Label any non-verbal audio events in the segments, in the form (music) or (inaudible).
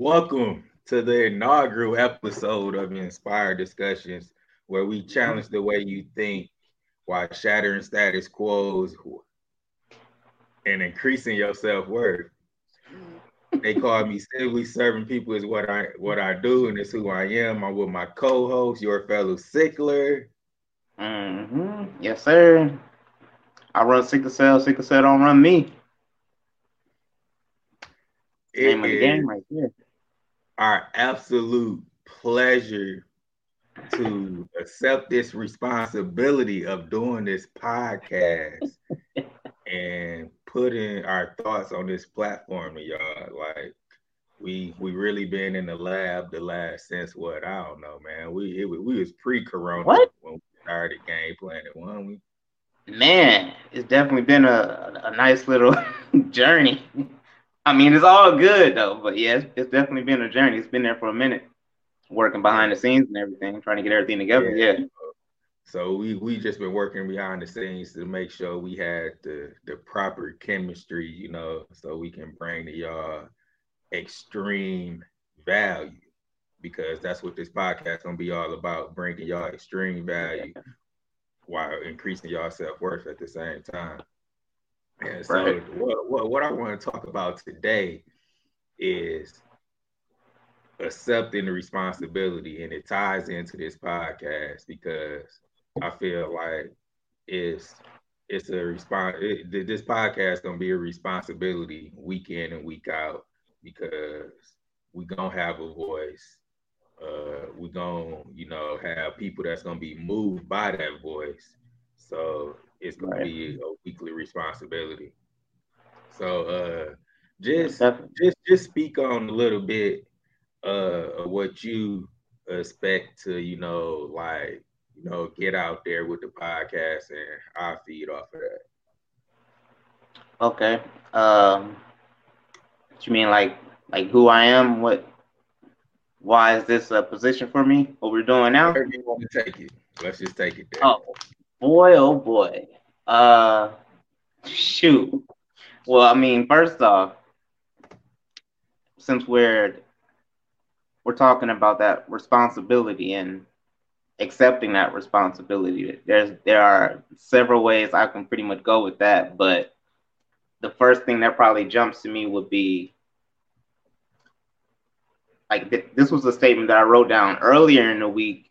Welcome to the inaugural episode of Inspired Discussions, where we challenge the way you think while shattering status quos and increasing your self worth. They call me simply serving people is what I what I do, and it's who I am. I'm with my co-host, your fellow sickler. Mm-hmm. Yes, sir. I run sickle cell. Sickle cell don't run me. It Name of the game right there. Our absolute pleasure to accept this responsibility of doing this podcast (laughs) and putting our thoughts on this platform to y'all. Like we we really been in the lab the last since what I don't know, man. We it, we was pre-corona What? when we started game planet, one we? Man, it's definitely been a, a nice little (laughs) journey. I mean, it's all good though, but yeah, it's, it's definitely been a journey. It's been there for a minute, working behind the scenes and everything, trying to get everything together. Yeah, So we we just been working behind the scenes to make sure we had the the proper chemistry, you know, so we can bring to y'all extreme value because that's what this podcast gonna be all about, bringing y'all extreme value while increasing y'all self worth at the same time. And so Right. what, what what I want to talk about today is accepting the responsibility and it ties into this podcast because I feel like it's it's a response it, this podcast gonna be a responsibility week in and week out because we gonna have a voice uh we gonna you know have people that's gonna be moved by that voice so it's gonna Right. be a weekly responsibility so uh just definitely. just just speak on a little bit uh of what you expect to you know like you know get out there with the podcast and I'll feed off of that. Okay. Um, you mean like like who I am? What? Why is this a position for me? What we're doing now? Wherever you want to take it, let's just take it there. Oh boy, oh boy. Uh, shoot. Well, I mean, first off, since we're we're talking about that responsibility and accepting that responsibility, there's there are several ways I can pretty much go with that. But the first thing that probably jumps to me would be like th- this was a statement that I wrote down earlier in the week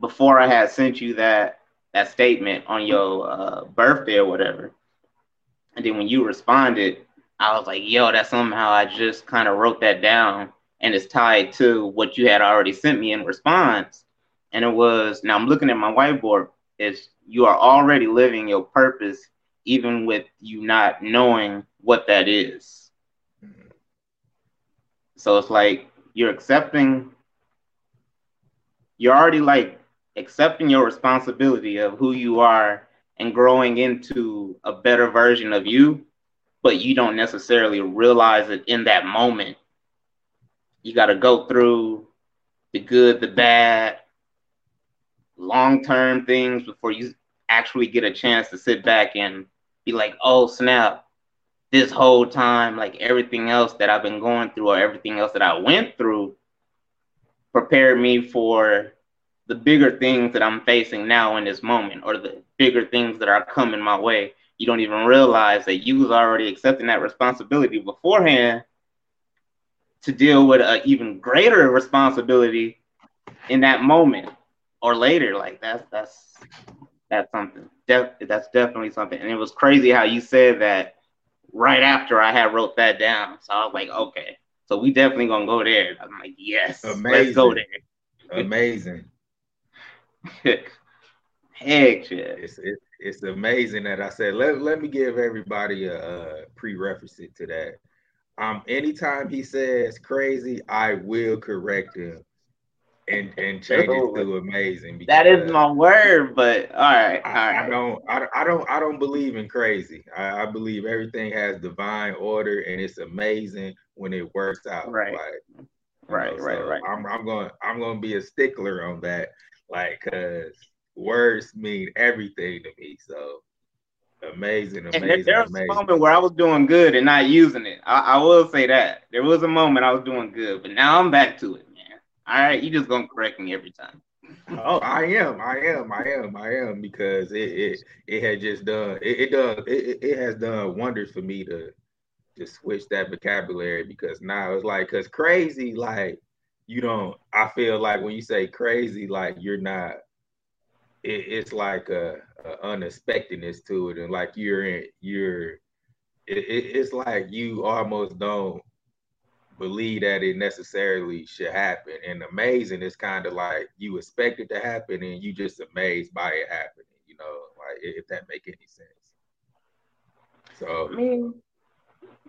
before I had sent you that that statement on your uh, birthday or whatever. And then when you responded, I was like, yo, that somehow I just kind of wrote that down and it's tied to what you had already sent me in response. And it was now I'm looking at my whiteboard, is you are already living your purpose, even with you not knowing what that is. So it's like you're accepting, you're already like accepting your responsibility of who you are and growing into a better version of you, but you don't necessarily realize it in that moment. You got to go through the good, the bad, long term things before you actually get a chance to sit back and be like, oh, snap. This whole time, like everything else that I've been going through or everything else that I went through prepared me for the bigger things that I'm facing now in this moment or the bigger things that are coming my way. You don't even realize that you was already accepting that responsibility beforehand to deal with an even greater responsibility in that moment or later. Like that's that's that's something. Def- that's definitely something. And it was crazy how you said that right after I had wrote that down. So I was like, okay, so we definitely gonna go there. I'm like, yes, let's go there. Amazing. (laughs) Heck yeah. It's it, it's amazing that I said let, let me give everybody a, uh prerequisite to that. Um, anytime he says crazy, I will correct him and and change it to amazing. That is my word, but all right, all I, I don't I, don't- I don't I don't believe in crazy. I, I believe everything has divine order and it's amazing when it works out. Right. Like, Right, know, right, so right. I'm I'm going I'm going to be a stickler on that, like, cause words mean everything to me. So amazing, amazing. And there, was amazing. a moment where I was doing good and not using it. I, I, will say that there was a moment I was doing good, but now I'm back to it, man. All right, you just gonna correct me every time. oh, I am, I am, I am, I am, because it it, it had just done it, it done it, it has done wonders for me to just switch that vocabulary because now it's like because crazy like you don't I feel like when you say crazy like you're not it, it's like a, a, unexpectedness to it. And like you're in you're it, it's like you almost don't believe that it necessarily should happen. And amazing is kind of like you expect it to happen and you just amazed by it happening you know like if that make any sense. So I mean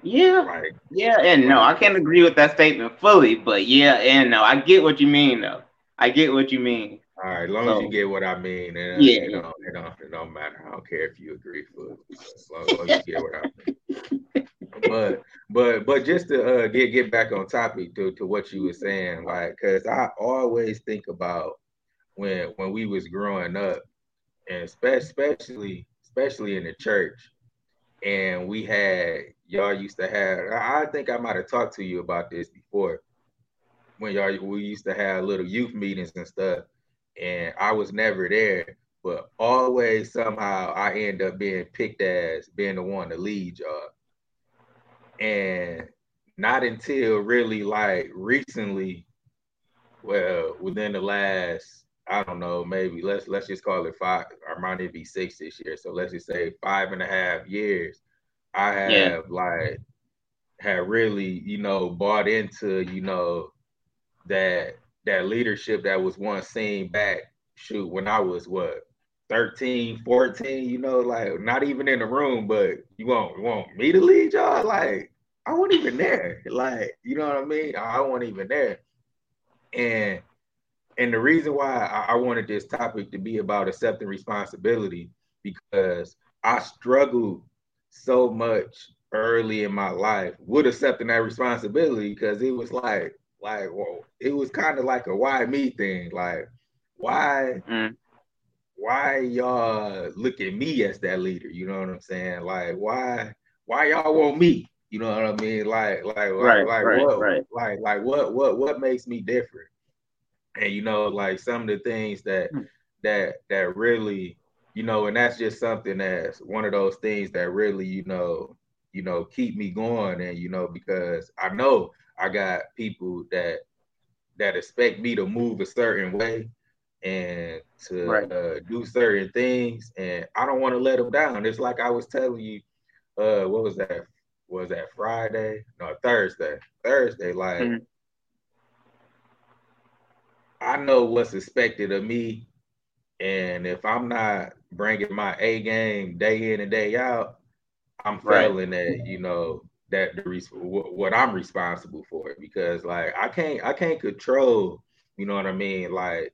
yeah, right. yeah, and no, I can't agree with that statement fully, but yeah, and no, I get what you mean though. I get what you mean. All right, as long so, as you get what I mean, and yeah, it, don't, it, don't, it don't matter. I don't care if you agree fully, as long, as you get what I mean. (laughs) but but but just to uh, get get back on topic to, to what you were saying, like, cause I always think about when when we was growing up, and especially especially in the church, and we had y'all used to have. I think I might have talked to you about this before when y'all we used to have little youth meetings and stuff, and I was never there, but always somehow I end up being picked as being the one to lead y'all, and not until really like recently, well, within the last I don't know, maybe let's let's just call it five, or might it be six this year. So let's just say five and a half years. I have yeah. like had really, you know, bought into, you know, that that leadership that was once seen back shoot when I was what 13, 14, you know, like not even in the room, but you want you want me to lead y'all? Like, I wasn't even there. Like, you know what I mean? I wasn't even there. And and the reason why I, I wanted this topic to be about accepting responsibility because I struggled so much early in my life with accepting that responsibility because it was like like well, it was kind of like a why me thing like why mm. why y'all look at me as that leader you know what i'm saying like why why y'all want me you know what i mean like like right, like right, what right. like like what what what makes me different and you know like some of the things that mm. that that really you know, and that's just something that's one of those things that really, you know, you know, keep me going. And, you know, because I know I got people that that expect me to move a certain way and to right. uh, do certain things, and I don't want to let them down. It's like I was telling you, uh, what was that? Was that Friday? No, Thursday. Thursday, like mm-hmm. I know what's expected of me, and if I'm not bringing my A game day in and day out, I'm failing right. at you know that the res what I'm responsible for because like I can't I can't control you know what I mean like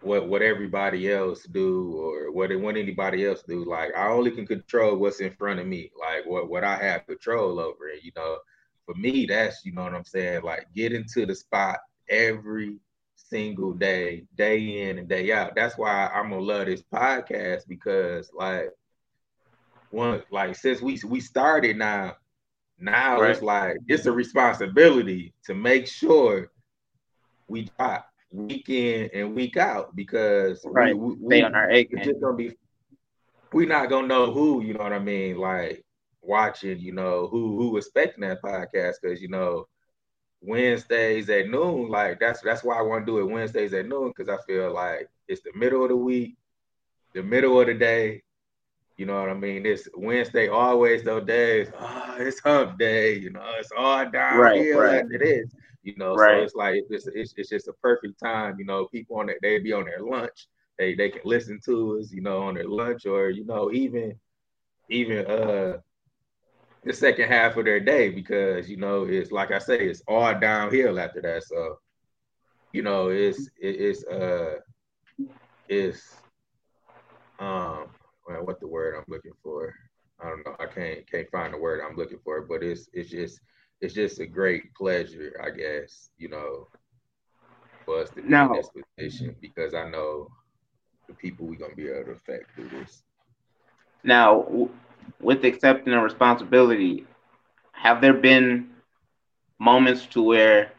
what what everybody else do or what what anybody else do like I only can control what's in front of me like what what I have control over and you know for me that's you know what I'm saying like get into the spot every single day, day in and day out. That's why I'm gonna love this podcast because like one like since we we started now, now right. it's like it's a responsibility to make sure we drop week in and week out because right. we, we, Stay on our egg. Just gonna be we're not gonna know who, you know what I mean, like watching, you know, who who expecting that podcast because you know Wednesdays at noon, like that's that's why I want to do it Wednesdays at noon because I feel like it's the middle of the week, the middle of the day. You know what I mean? It's Wednesday always those days. Oh, it's hump day. You know, it's all downhill right, right. after this. You know, right. so it's like it's, it's it's just a perfect time. You know, people on it they be on their lunch. They they can listen to us. You know, on their lunch or you know even even uh the second half of their day because you know it's like I say, it's all downhill after that. So, you know, it's it, it's uh it's um well, what the word I'm looking for. I don't know. I can't can't find the word I'm looking for, but it's it's just it's just a great pleasure, I guess, you know, for us to be now, in this position because I know the people we're gonna be able to affect through this. Now, with accepting a responsibility, have there been moments to where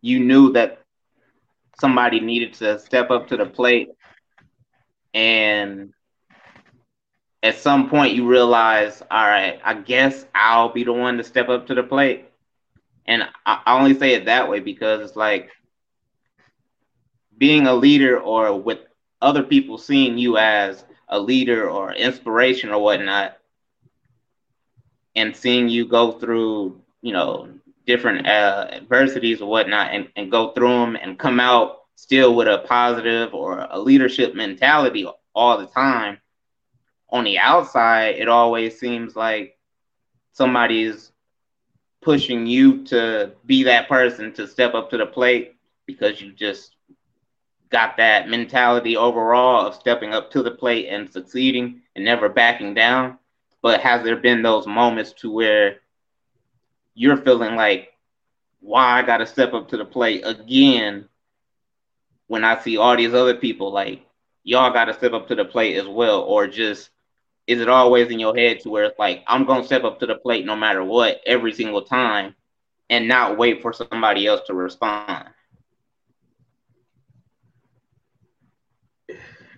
you knew that somebody needed to step up to the plate? And at some point you realize all right i guess i'll be the one to step up to the plate. And i, only say it that way because it's like being a leader or with other people seeing you as a leader or inspiration or whatnot and seeing you go through you know different uh, adversities or whatnot and, and go through them and come out still with a positive or a leadership mentality all the time on the outside it always seems like somebody's pushing you to be that person to step up to the plate because you just got that mentality overall of stepping up to the plate and succeeding and never backing down. But has there been those moments to where you're feeling like why I got to step up to the plate again when I see all these other people like y'all got to step up to the plate as well? Or just is it always in your head to where it's like I'm going to step up to the plate no matter what every single time and not wait for somebody else to respond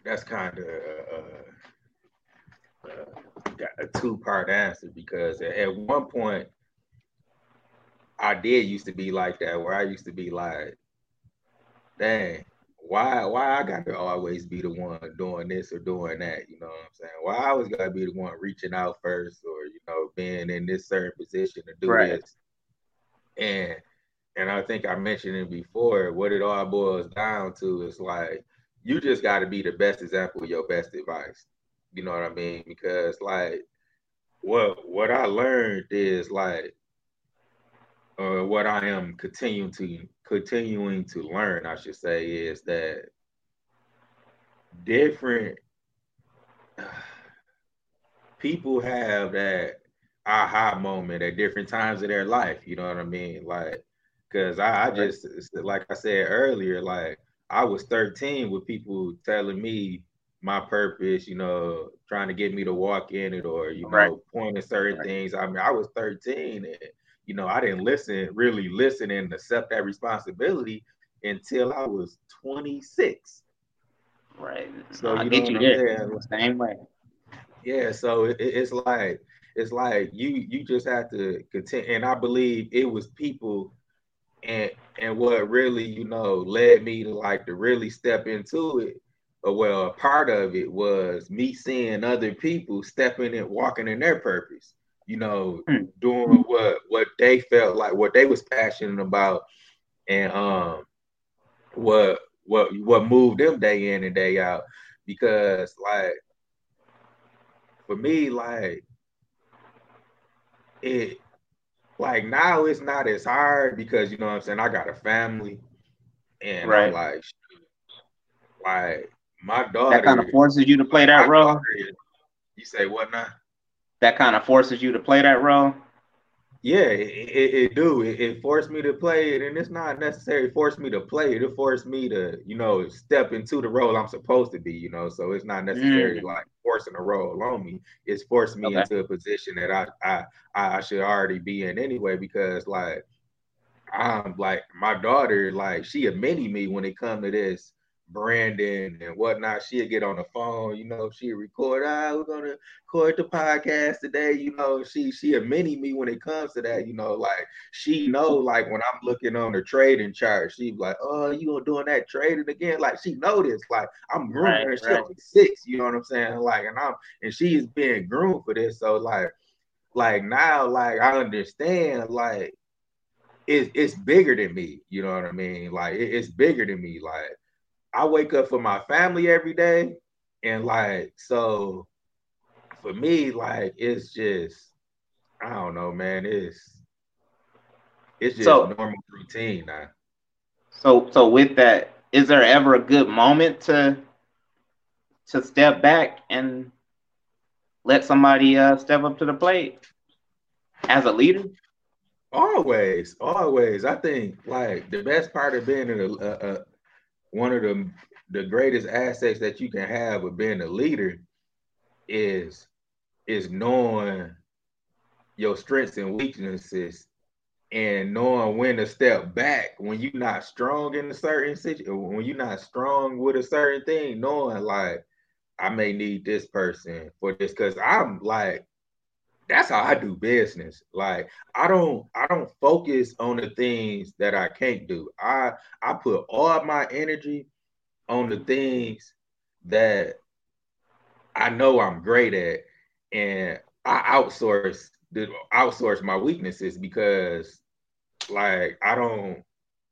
that's kind of uh, uh, a two part answer because at one point I did used to be like that, where I used to be like, dang, why why I got to always be the one doing this or doing that? You know what I'm saying? Why I always gotta be the one reaching out first or you know, being in this certain position to do right. this. And and I think I mentioned it before, what it all boils down to is like you just gotta be the best example of your best advice. You know what I mean? Because like what what I learned is like uh, what I am continuing to continuing to learn, I should say, is that different (sighs) people have that aha moment at different times of their life. You know what I mean? Like, because I, I just like I said earlier, like I was 13 with people telling me my purpose, you know, trying to get me to walk in it or, you right. know, pointing certain right. things. I mean, I was 13 and you know, I didn't listen, really listen and accept that responsibility until I was 26. Right. So I get you there. Same way. Yeah. So it, it's like it's like you you just have to continue. And I believe it was people and and what really you know led me to like to really step into it. Well, a part of it was me seeing other people stepping and walking in their purpose you know, mm. doing what what they felt like, what they was passionate about, and um, what what what moved them day in and day out. Because like for me, like it like now it's not as hard because you know what I'm saying. I got a family, and right. I'm like, like my daughter. That kind of forces you to play that role. you say what now? that kind of forces you to play that role? Yeah, it, it, it do. It, it, forced me to play it, and it's not necessarily forced me to play it. It forced me to, you know, step into the role I'm supposed to be. You know, so it's not necessarily mm. like forcing a role on me. It's forced me okay. into a position that I, I I should already be in anyway. Because like I'm like my daughter, like she a mini me when it come to this Brandon and whatnot, she'll get on the phone, you know, she'll record, ah, we're gonna record the podcast today, you know, she she a mini me when it comes to that, you know, like she know like when I'm looking on the trading chart, she's like, oh, you gonna doing that trading again? Like she noticed, like I'm grooming right, her, she's right. six, you know what I'm saying? Like, and I'm and she is being groomed for this, so like, like now, like I understand, like it's it's bigger than me, you know what I mean? Like it, it's bigger than me, like I wake up for my family every day, and like so, for me, like it's just I don't know, man. It's it's just so, normal routine now. So so with that, is there ever a good moment to to step back and let somebody uh, step up to the plate as a leader? Always, always. I think like the best part of being a, a, one of the the greatest assets that you can have of being a leader is is knowing your strengths and weaknesses and knowing when to step back when you're not strong in a certain situation, when you're not strong with a certain thing, knowing like I may need this person for this, because I'm like, that's how I do business. Like I don't I don't focus on the things that I can't do. I I put all my energy on the things that I know I'm great at, and I outsource the outsource my weaknesses because like I don't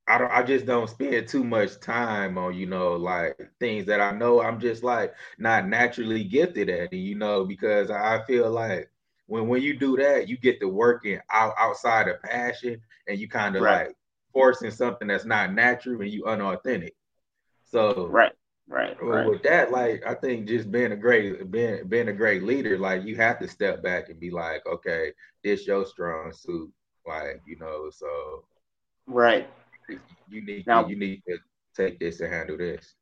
I don't I just don't spend too much time on, you know, like things that I know I'm just like not naturally gifted at, you know, because I feel like when when you do that, you get to working out outside of passion and you kind of right. like forcing something that's not natural and you unauthentic. So right. Right, right. With that, like I think just being a great being being a great leader, like you have to step back and be like, okay, this your strong suit. Like, you know, so right. You need now, you need to take this and handle this.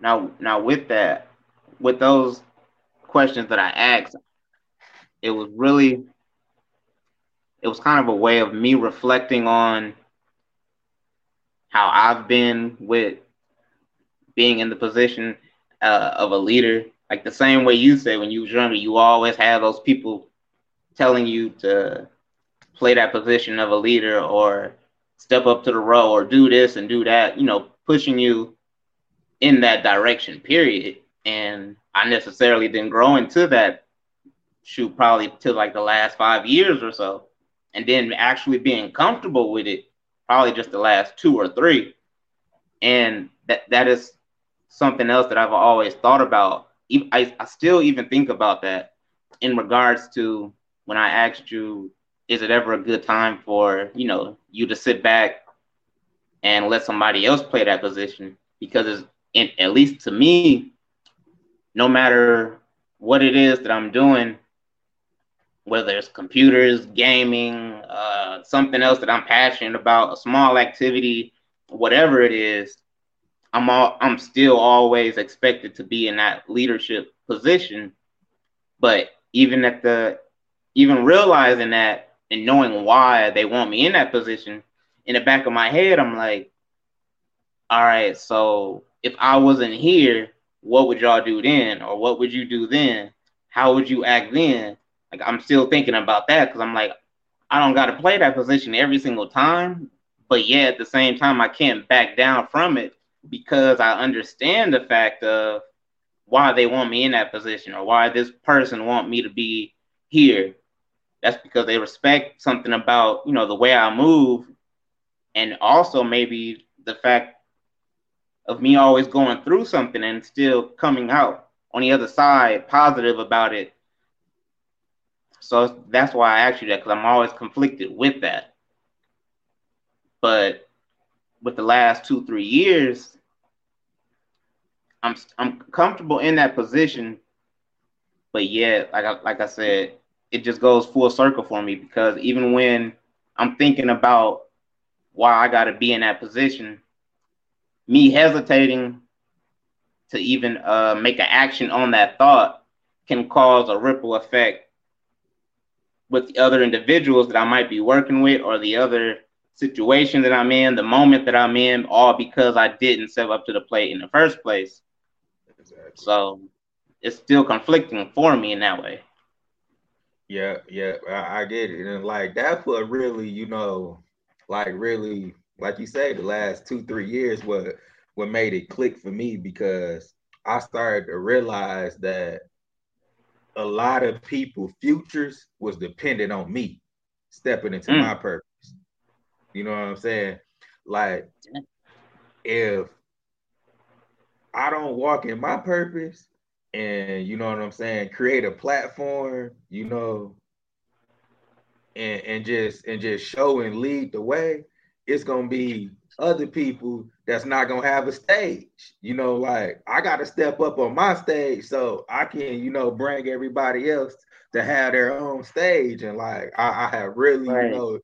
Now now with that, with those questions that I asked, it was really it was kind of a way of me reflecting on how I've been with being in the position uh, of a leader. Like the same way you said when you was younger, you always have those people telling you to play that position of a leader or step up to the role or do this and do that, you know, pushing you in that direction, period. And I necessarily didn't grow into that shoot probably to like the last five years or so. And then actually being comfortable with it, probably just the last two or three. And that that is something else that I've always thought about. I, I still even think about that in regards to when I asked you is it ever a good time for you know you to sit back and let somebody else play that position because it's in, at least to me no matter what it is that i'm doing whether it's computers gaming uh, something else that i'm passionate about a small activity whatever it is i'm all i'm still always expected to be in that leadership position but even at the even realizing that and knowing why they want me in that position, in the back of my head, I'm like, all right, so if I wasn't here, what would y'all do then? Or what would you do then? How would you act then? Like, I'm still thinking about that because I'm like, I don't got to play that position every single time. But yeah, at the same time, I can't back down from it because I understand the fact of why they want me in that position or why this person want me to be here that's because they respect something about you know the way I move, and also maybe the fact of me always going through something and still coming out on the other side positive about it. So that's why I asked you that because I'm always conflicted with that. But with the last two three years, I'm I'm comfortable in that position, but yet, like I, like I said, it just goes full circle for me because even when I'm thinking about why I got to be in that position, me hesitating to even uh, make an action on that thought can cause a ripple effect with the other individuals that I might be working with or the other situation that I'm in, the moment that I'm in, all because I didn't step up to the plate in the first place. Exactly. So it's still conflicting for me in that way. Yeah, yeah, I, I get it. And like that's what really, you know, like really, like you say, the last two, three years what what made it click for me because I started to realize that a lot of people futures was dependent on me stepping into mm. my purpose. You know what I'm saying? Like if I don't walk in my purpose, and you know what I'm saying, create a platform, you know, and and just and just show and lead the way, it's gonna be other people that's not gonna have a stage. You know, like I gotta step up on my stage so I can, you know, bring everybody else to have their own stage. And like I, I have really, right. you know,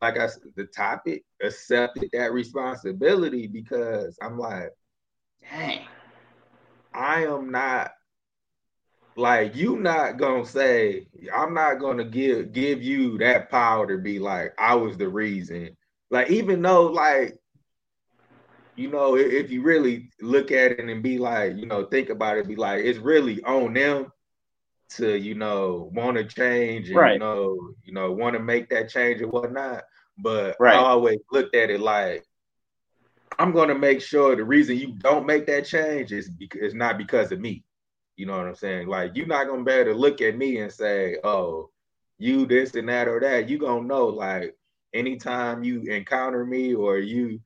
like I the topic accepted that responsibility because I'm like, dang I am not like you not gonna say I'm not gonna give give you that power to be like I was the reason. Like even though like you know if you really look at it and be like you know think about it, be like it's really on them to you know want to change and right. you know you know want to make that change and whatnot. But right. I always looked at it like I'm gonna make sure the reason you don't make that change is because it's not because of me. You know what I'm saying? Like you're not gonna be able to look at me and say, "Oh, you this and that or that." You gonna know like anytime you encounter me or you,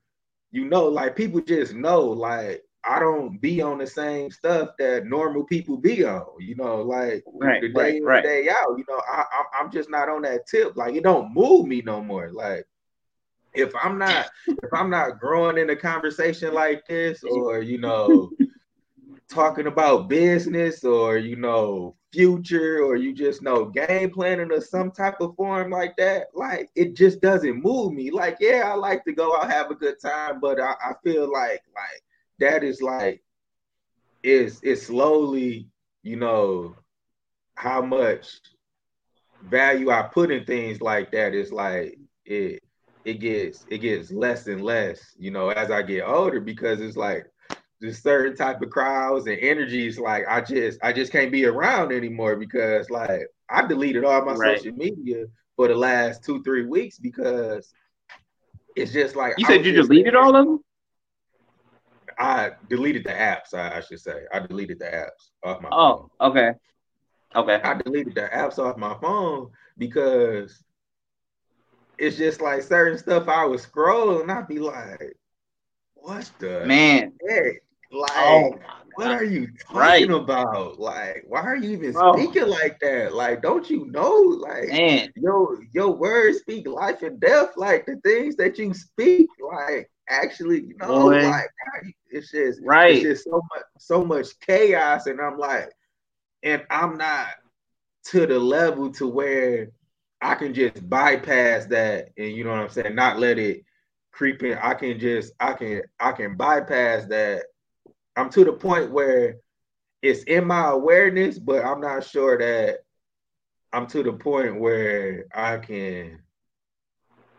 you know, like people just know like I don't be on the same stuff that normal people be on. You know, like right, the day right, in right. day out. You know, I, I I'm just not on that tip. Like it don't move me no more. Like if I'm not if I'm not growing in a conversation like this, or you know, talking about business or you know future or you just know game planning or some type of form like that like it just doesn't move me. Like yeah i like to go out have a good time but i, I feel like like that is like it's it's slowly you know how much value i put in things like that. Is like it it gets it gets less and less you know as i get older because it's like just certain type of crowds and energies like I just I just can't be around anymore because like I deleted all my right. social media for the last two three weeks because it's just like you said you deleted all of them. I deleted the apps. I, I, should say I deleted the apps off my. Oh, phone. okay, okay. I deleted the apps off my phone because it's just like certain stuff I would scroll and I'd be like, "What the man? Heck? Oh like, oh what are you talking right. about? Like, why are you even oh. speaking like that? Like, don't you know? Like, Man. your your words speak life and death. Like the things that you speak, like actually, you know, Boy. like it's just right. It's just so much so much chaos, and I'm like, and I'm not to the level to where I can just bypass that, and you know what I'm saying, not let it creep in. I can just I can I can bypass that I'm to the point where it's in my awareness, but I'm not sure that I'm to the point where I can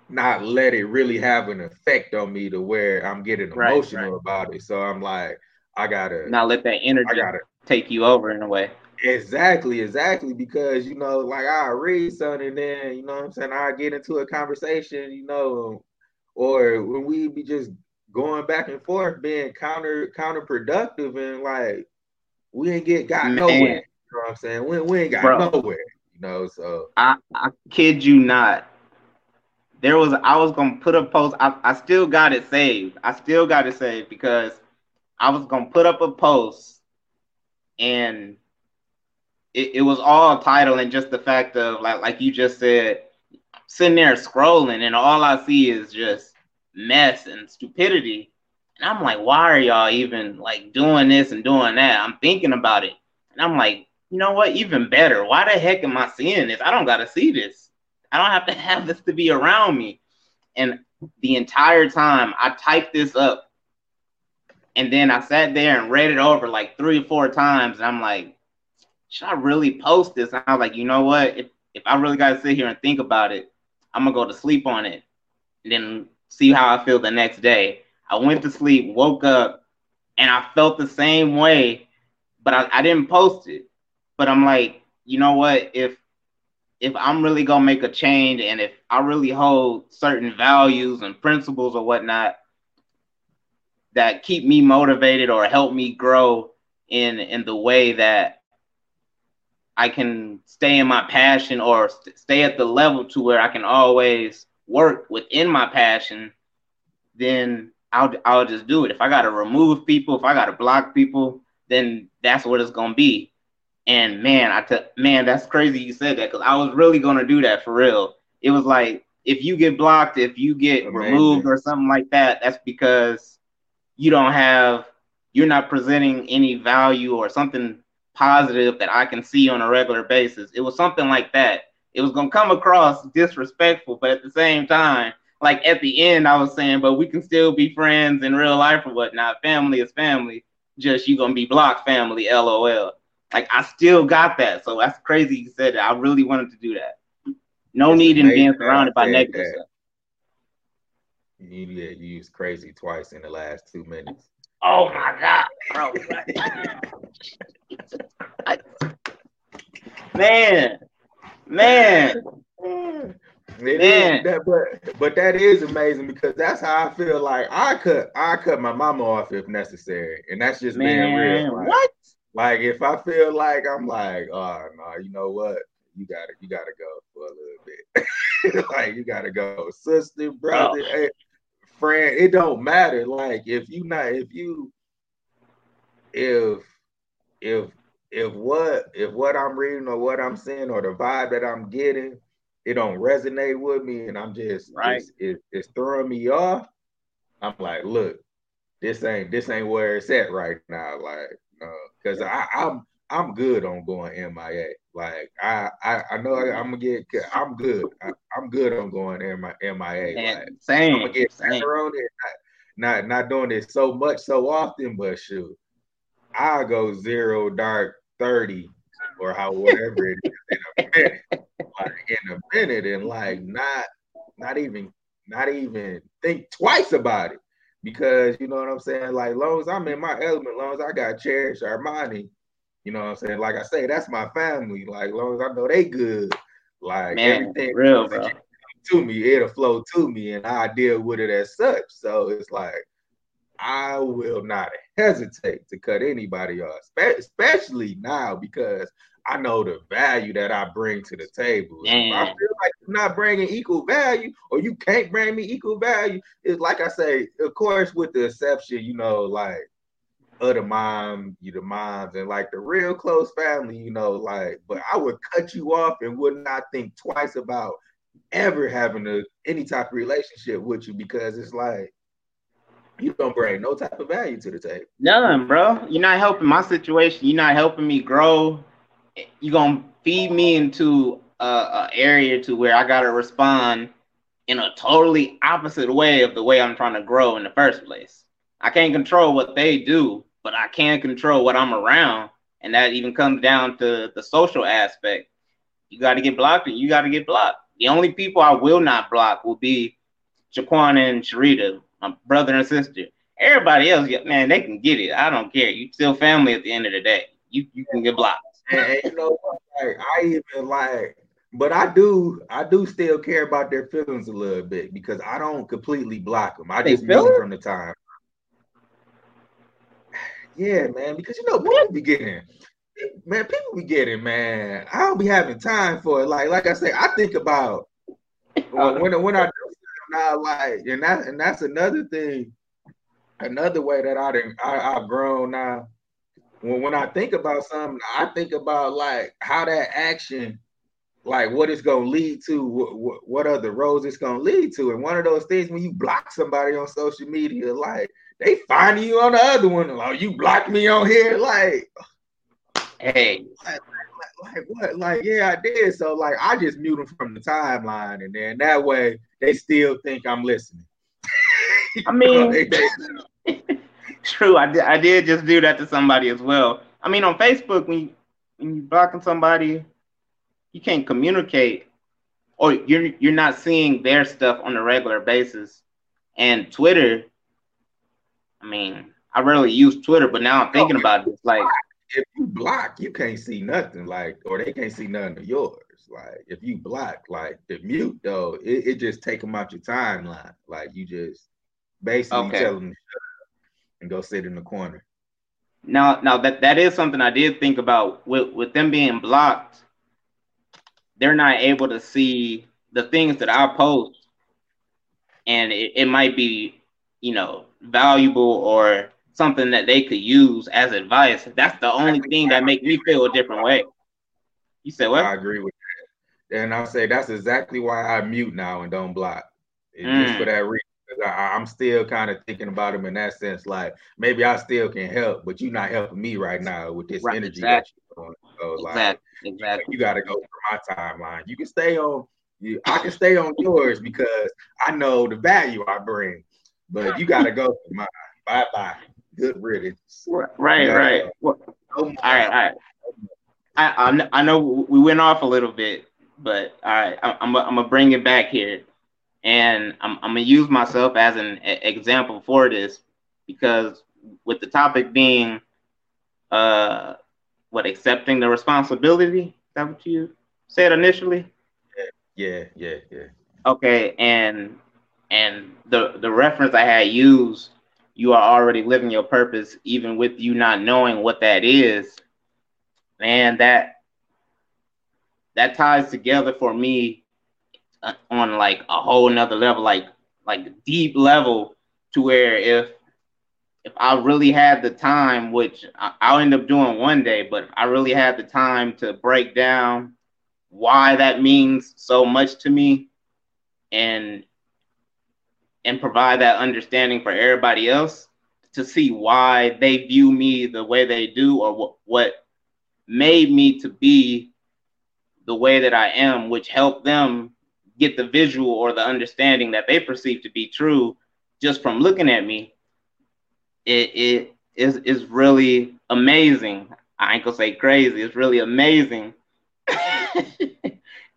not let it really have an effect on me to where I'm getting emotional right, right. about it. So I'm like, I gotta not let that energy gotta take you over in a way. Exactly, exactly. Because you know, like I read something, and then you know what I'm saying, I get into a conversation, you know, or when we be just going back and forth being counter counterproductive and like we ain't get got Man. nowhere. You know what I'm saying? We, we ain't got Bro, nowhere, you know. So I, I kid you not. There was I was gonna put a post. I, I still got it saved. I still got it saved because I was gonna put up a post and it, it was all title and just the fact of like like you just said, sitting there scrolling and all I see is just mess and stupidity. And I'm like, why are y'all even like doing this and doing that? I'm thinking about it. And I'm like, you know what? Even better. Why the heck am I seeing this? I don't got to see this. I don't have to (laughs) have this to be around me. And the entire time I typed this up and then I sat there and read it over like three or four times. And I'm like, should I really post this? And I was like, you know what? If, if I really got to sit here and think about it, I'm going to go to sleep on it. And then see how I feel the next day. I went to sleep, woke up, and I felt the same way, but I, I didn't post it. But I'm like, you know what? If if I'm really gonna make a change and if I really hold certain values and principles or whatnot that keep me motivated or help me grow in in the way that I can stay in my passion or st- stay at the level to where I can always work within my passion, then I'll I'll just do it. If I gotta remove people, if I gotta block people, then that's what it's gonna be. And man, I t- man, that's crazy you said that because I was really gonna do that for real. It was like if you get blocked, if you get Amazing. removed or something like that, that's because you don't have you're not presenting any value or something positive that I can see on a regular basis. It was something like that it was gonna come across disrespectful, but at the same time, like at the end, I was saying, but we can still be friends in real life or whatnot. Family is family. Just you gonna be blocked family, lol. Like I still got that. So that's crazy you said that. I really wanted to do that. No it's need in being surrounded by negative stuff. You, yeah, you used crazy twice in the last two minutes. Oh my god, bro. (laughs) man, man. It Man. that, but but that is amazing because that's how I feel like I cut I cut my mama off if necessary, and that's just Man, being real. Like, what? Like if I feel like I'm like, oh no, you know what? You gotta you gotta go for a little bit. (laughs) like you gotta go, sister, brother, oh. hey, friend. It don't matter. Like if you not if you if if if what if what I'm reading or what I'm seeing or the vibe that I'm getting it don't resonate with me and I'm just right. It's, it, it's throwing me off. I'm like, look, this ain't this ain't where it's at right now. Like, uh, no, because I I'm I'm good on going MIA. Like I I, I know I, am gonna get I'm good. I, am good on going MIA. Like, same. I'm gonna get better on it. Not, not not doing it so much so often, but shoot, I'll go zero dark thirty or how whatever it is in a minute, like in a minute, and like not not even not even think twice about it because you know what I'm saying. Like long as I'm in my element, long as I got Cherish Armani, you know what I'm saying. Like I say, that's my family. Like long as I know they good, like Man, everything real, to me, it'll flow to me, and I deal with it as such. So it's like I will not hesitate to cut anybody off, especially now because I know the value that I bring to the table. If I feel like you're not bringing equal value, or you can't bring me equal value, it's like I say, of course, with the exception, you know, like other mom, you the moms, and like the real close family, you know, like, but I would cut you off and would not think twice about ever having a any type of relationship with you because it's like you don't bring no type of value to the table. None, bro. You're not helping my situation. You're not helping me grow you're gonna feed me into a, a area to where I gotta respond in a totally opposite way of the way I'm trying to grow in the first place. I can't control what they do, but I can control what I'm around. And that even comes down to the social aspect. You got to get blocked and you got to get blocked. The only people I will not block will be Jaquan and Sharita, my brother and sister. Everybody else, man, they can get it. I don't care. You still family at the end of the day. You you can get blocked. And, you know Like I even like, but I do, I do still care about their feelings a little bit because I don't completely block them. I just mute them from the time. Yeah, man, because you know people be getting, man, people be getting, man. I don't be having time for it. Like, like I say, I think about oh, when when, when I do now, like, and that and that's another thing, another way that I didn't I, I've grown now when when I think about something, I think about like how that action, like what it's gonna lead to, what, what other roads it's gonna lead to. And one of those things when you block somebody on social media, like they find you on the other one. Like you blocked me on here, like hey. Like, like, what? Like, yeah, I did. So like I just mute them from the timeline, and then that way they still think I'm listening. I mean, (laughs) they, they, (laughs) True, I did. I did just do that to somebody as well. I mean, on Facebook, when you, when you blocking somebody, you can't communicate, or you're you're not seeing their stuff on a regular basis. And Twitter, I mean, I rarely use Twitter, but now I'm thinking about it. It's like if you block, you can't see nothing, like, or they can't see nothing of yours. Like, if you block, like the mute though, it, it just take them out your timeline. Like, you just basically okay. tell them and go sit in the corner. Now, now that that is something I did think about with with them being blocked. They're not able to see the things that I post, and it, it might be, you know, valuable or something that they could use as advice. That's the only thing that make me feel a different way. You said what? I agree with that, and I say that's exactly why I mute now and don't block. Mm. Just for that reason. I, am still kind of thinking about him in that sense. Like maybe I still can help, but you're not helping me right now with this right, energy exactly. that you're doing. So exactly. like, exactly. you got to go for my timeline. You can stay on. You, I can stay on yours because I know the value I bring, but you got to go for mine. Bye bye. Good riddance. Right, right. right. Well, all right, all right. I, I know we went off a little bit, but all right, I, I'm I'm gonna bring it back here, and I'm I'm gonna use myself as an example for this because with the topic being, uh, what accepting the responsibility. Is that what you said initially? Yeah, yeah, yeah. Okay, and and the the reference I had used, you are already living your purpose, even with you not knowing what that is man, that that ties together for me uh, on like a whole nother level, like like deep level, to where if if I really had the time, which I'll end up doing one day, but I really had the time to break down why that means so much to me and and provide that understanding for everybody else to see why they view me the way they do or what, what made me to be the way that I am, which helped them get the visual or the understanding that they perceive to be true just from looking at me. It, it is is really amazing. I ain't gonna say crazy. It's really amazing. (laughs)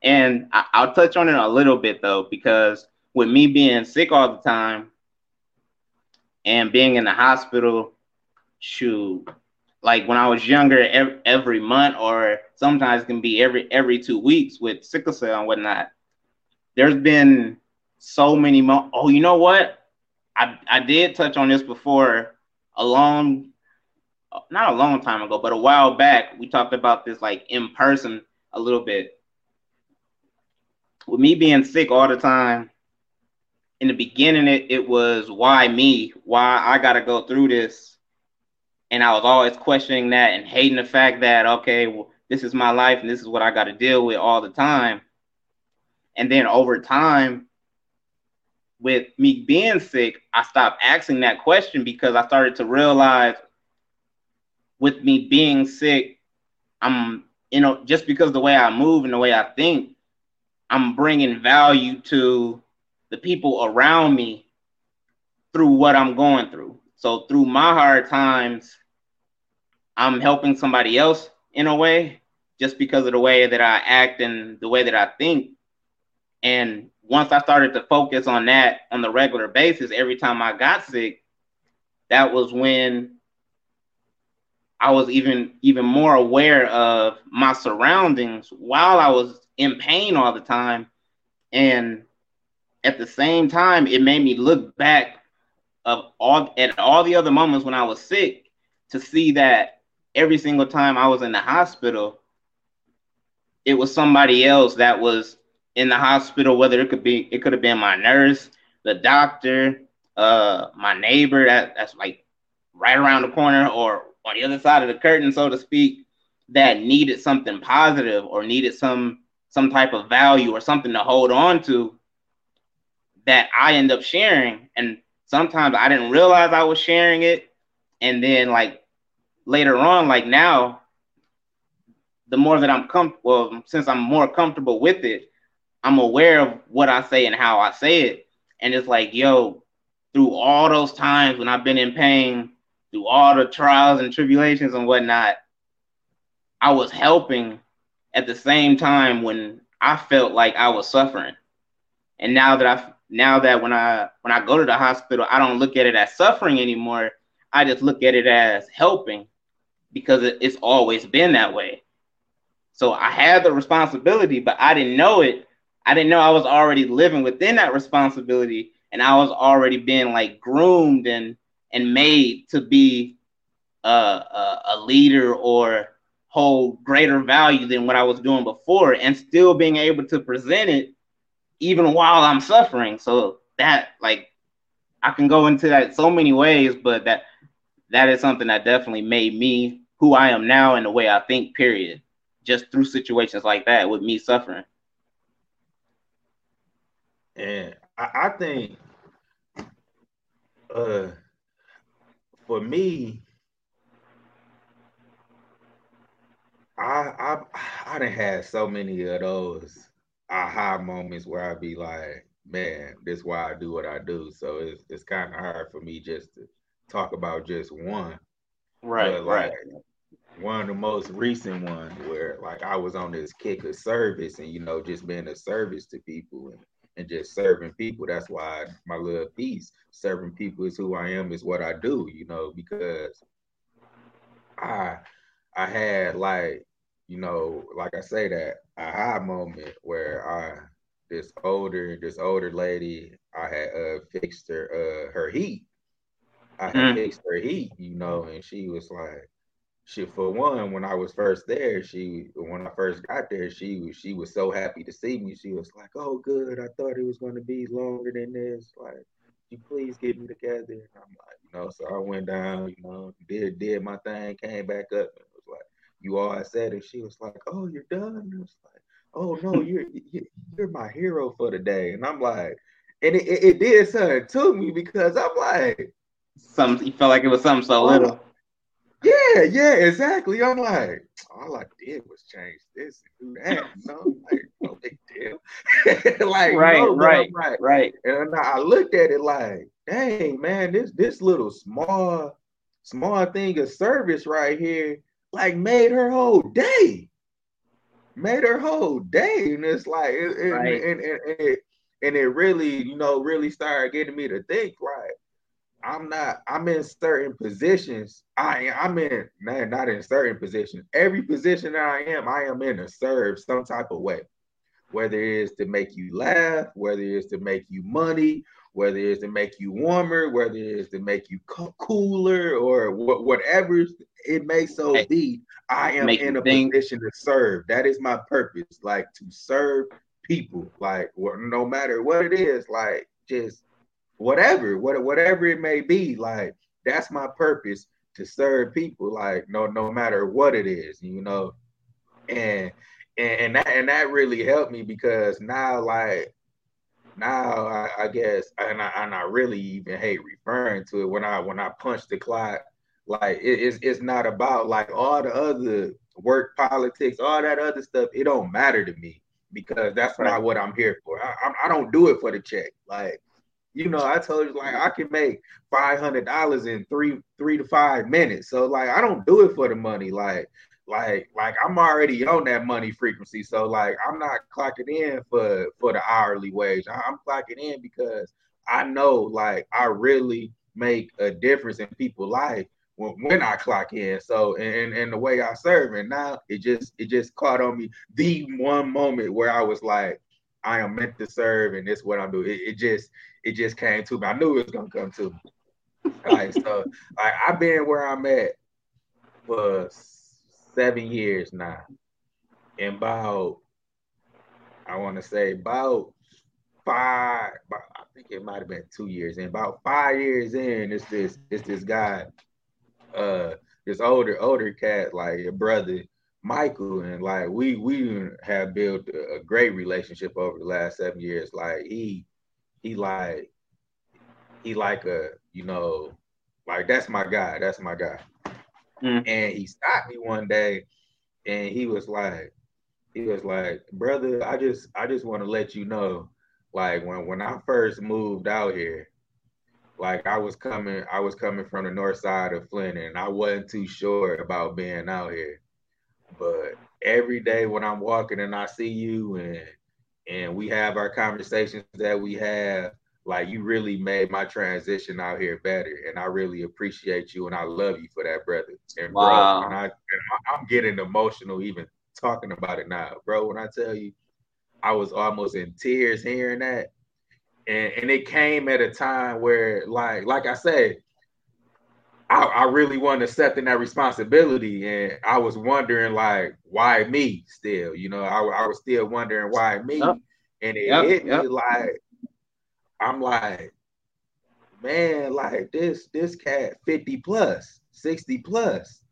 and I, I'll touch on it a little bit though, because with me being sick all the time and being in the hospital, shoot, like when I was younger, every, every month or sometimes can be every every two weeks with sickle cell and whatnot. There's been so many mo- oh, you know what? I I did touch on this before a long not a long time ago, but a while back. We talked about this like in person a little bit. With me being sick all the time, in the beginning it, it was why me? Why I gotta go through this and I was always questioning that and hating the fact that okay, well, this is my life and this is what I got to deal with all the time. And then over time, with me being sick, I stopped asking that question because I started to realize with me being sick, I'm you know just because the way I move and the way I think, I'm bringing value to the people around me through what I'm going through. So through my hard times, I'm helping somebody else in a way just because of the way that I act and the way that I think. And once I started to focus on that on the regular basis, every time I got sick, that was when I was even even more aware of my surroundings while I was in pain all the time. And at the same time, it made me look back of all at all the other moments when I was sick to see that every single time I was in the hospital, it was somebody else that was in the hospital, whether it could be it could have been my nurse, the doctor, uh, my neighbor that, that's like right around the corner or on the other side of the curtain, so to speak, that needed something positive or needed some some type of value or something to hold on to that I end up sharing. And sometimes I didn't realize I was sharing it. And then like later on, like now, the more that I'm comfortable, well, since I'm more comfortable with it, I'm aware of what I say and how I say it. And it's like, yo, through all those times when I've been in pain, through all the trials and tribulations and whatnot, I was helping at the same time when I felt like I was suffering. And now that I now that when I when I go to the hospital, I don't look at it as suffering anymore. I just look at it as helping because it's always been that way. So I had the responsibility, but I didn't know it. I didn't know I was already living within that responsibility, and I was already being like groomed and and made to be a, a, a leader or hold greater value than what I was doing before, and still being able to present it even while I'm suffering. So that like I can go into that so many ways, but that that is something that definitely made me who I am now and the way I think, period. Just through situations like that with me suffering. And I, I think uh for me, I I I done had so many of those aha moments where I'd be like, man, this is why I do what I do. So it's it's kind of hard for me just to talk about just one. Right, like, right one of the most recent ones where like I was on this kick of service and you know just being a service to people and, and just serving people. That's why my little piece, serving people is who I am, is what I do, you know, because I I had like, you know, like I say that a high moment where I this older, this older lady, I had uh fixed her uh her heat. I had mm. fixed her heat, you know, and she was like, she for one, when I was first there, she when I first got there, she was she was so happy to see me. She was like, "Oh, good. I thought it was going to be longer than this. Like, you please get me together." And I'm like, you know, so I went down, you know, did did my thing, came back up, and was like, "You all I said," and she was like, "Oh, you're done." And I was like, "Oh no, (laughs) you're you're my hero for the day," and I'm like, and it, it, it did something to me because I'm like, some you felt like it was something so little. Yeah, yeah, exactly. I'm like, all I did was change this and do that. (laughs) Know, like no big deal. (laughs) like, right, no, right, right, right. And I looked at it like, dang, man, this this little small, small thing of service right here, like made her whole day. Made her whole day. And it's like it, right. and, and, and, and it and it really, you know, really started getting me to think, right? I'm not. I'm in certain positions. I I'm in man, not in certain positions. Every position that I am, I am in to serve some type of way. Whether it is to make you laugh, whether it is to make you money, whether it is to make you warmer, whether it is to make you co- cooler, or wh- whatever it may so hey, be, I am in a think- position to serve. That is my purpose, like to serve people. Like no matter what it is, like just whatever, what, whatever it may be, like that's my purpose to serve people, like no, no matter what it is, you know, and and, and that and that really helped me because now, like now, I, I guess, and I and I really even hate referring to it when I when I punch the clock, like it, it's it's not about like all the other work politics, all that other stuff. It don't matter to me because that's right. not what I'm here for. I, I, I don't do it for the check, like you know, I told you like I can make five hundred dollars in three three to five minutes. So like I don't do it for the money. Like like like I'm already on that money frequency. So like I'm not clocking in for for the hourly wage. I'm clocking in because I know like I really make a difference in people's life when, I clock in. So and and the way I serve, and now it just it just caught on me the one moment where I was like, I am meant to serve, and this what I'm doing. It, it just it just came to me. I knew it was gonna come to me. like so, (laughs) like I've been where I'm at for seven years now, and about I want to say about five. About, I think it might have been two years. And about five years in, it's this it's this guy, uh, this older older cat, like your brother. Michael and like we we have built a, great relationship over the last seven years. Like he he like he like a you know like that's my guy that's my guy mm. and he stopped me one day and he was like he was like brother i just i just want to let you know like when when i first moved out here like i was coming i was coming from the north side of flint and i wasn't too sure about being out here. But every day when i'm walking and i see you and and we have our conversations that we have like you really made my transition out here better. And i really appreciate you and i love you for that brother. And wow. bro and I, and i'm getting emotional even talking about it now. Bro when i tell you i was almost in tears hearing that and, and it came at a time where like like i said I, I really wasn't accepting that responsibility, and I was wondering like, why me? Still, you know, I, I was still wondering why me, yep. and it yep. hit yep. me like, I'm like, man, like this this cat fifty plus, sixty plus,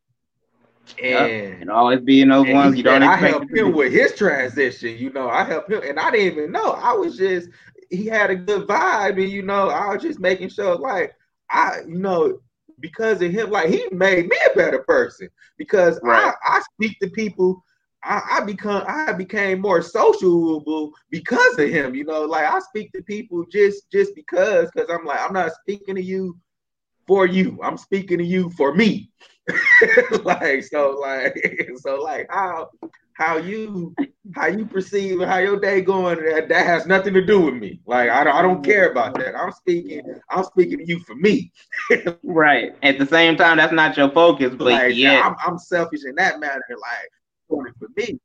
and, and always being those ones you don't. I helped him with his transition. You know, I helped him, and I didn't even know. I was just he had a good vibe, and you know, I was just making sure like I, you know, because of him, like he made me a better person because right. I, I speak to people. I, I become I became more sociable because of him. You know, like I speak to people just just because because I'm like I'm not speaking to you for you. I'm speaking to you for me. (laughs) like so, like (laughs) so, like how how you how you perceive how your day going that, that has nothing to do with me. Like I don't I don't care about that. I'm speaking I'm speaking to you for me. (laughs) right. At the same time, that's not your focus, but like, yeah, I'm, I'm selfish in that matter. Like for me.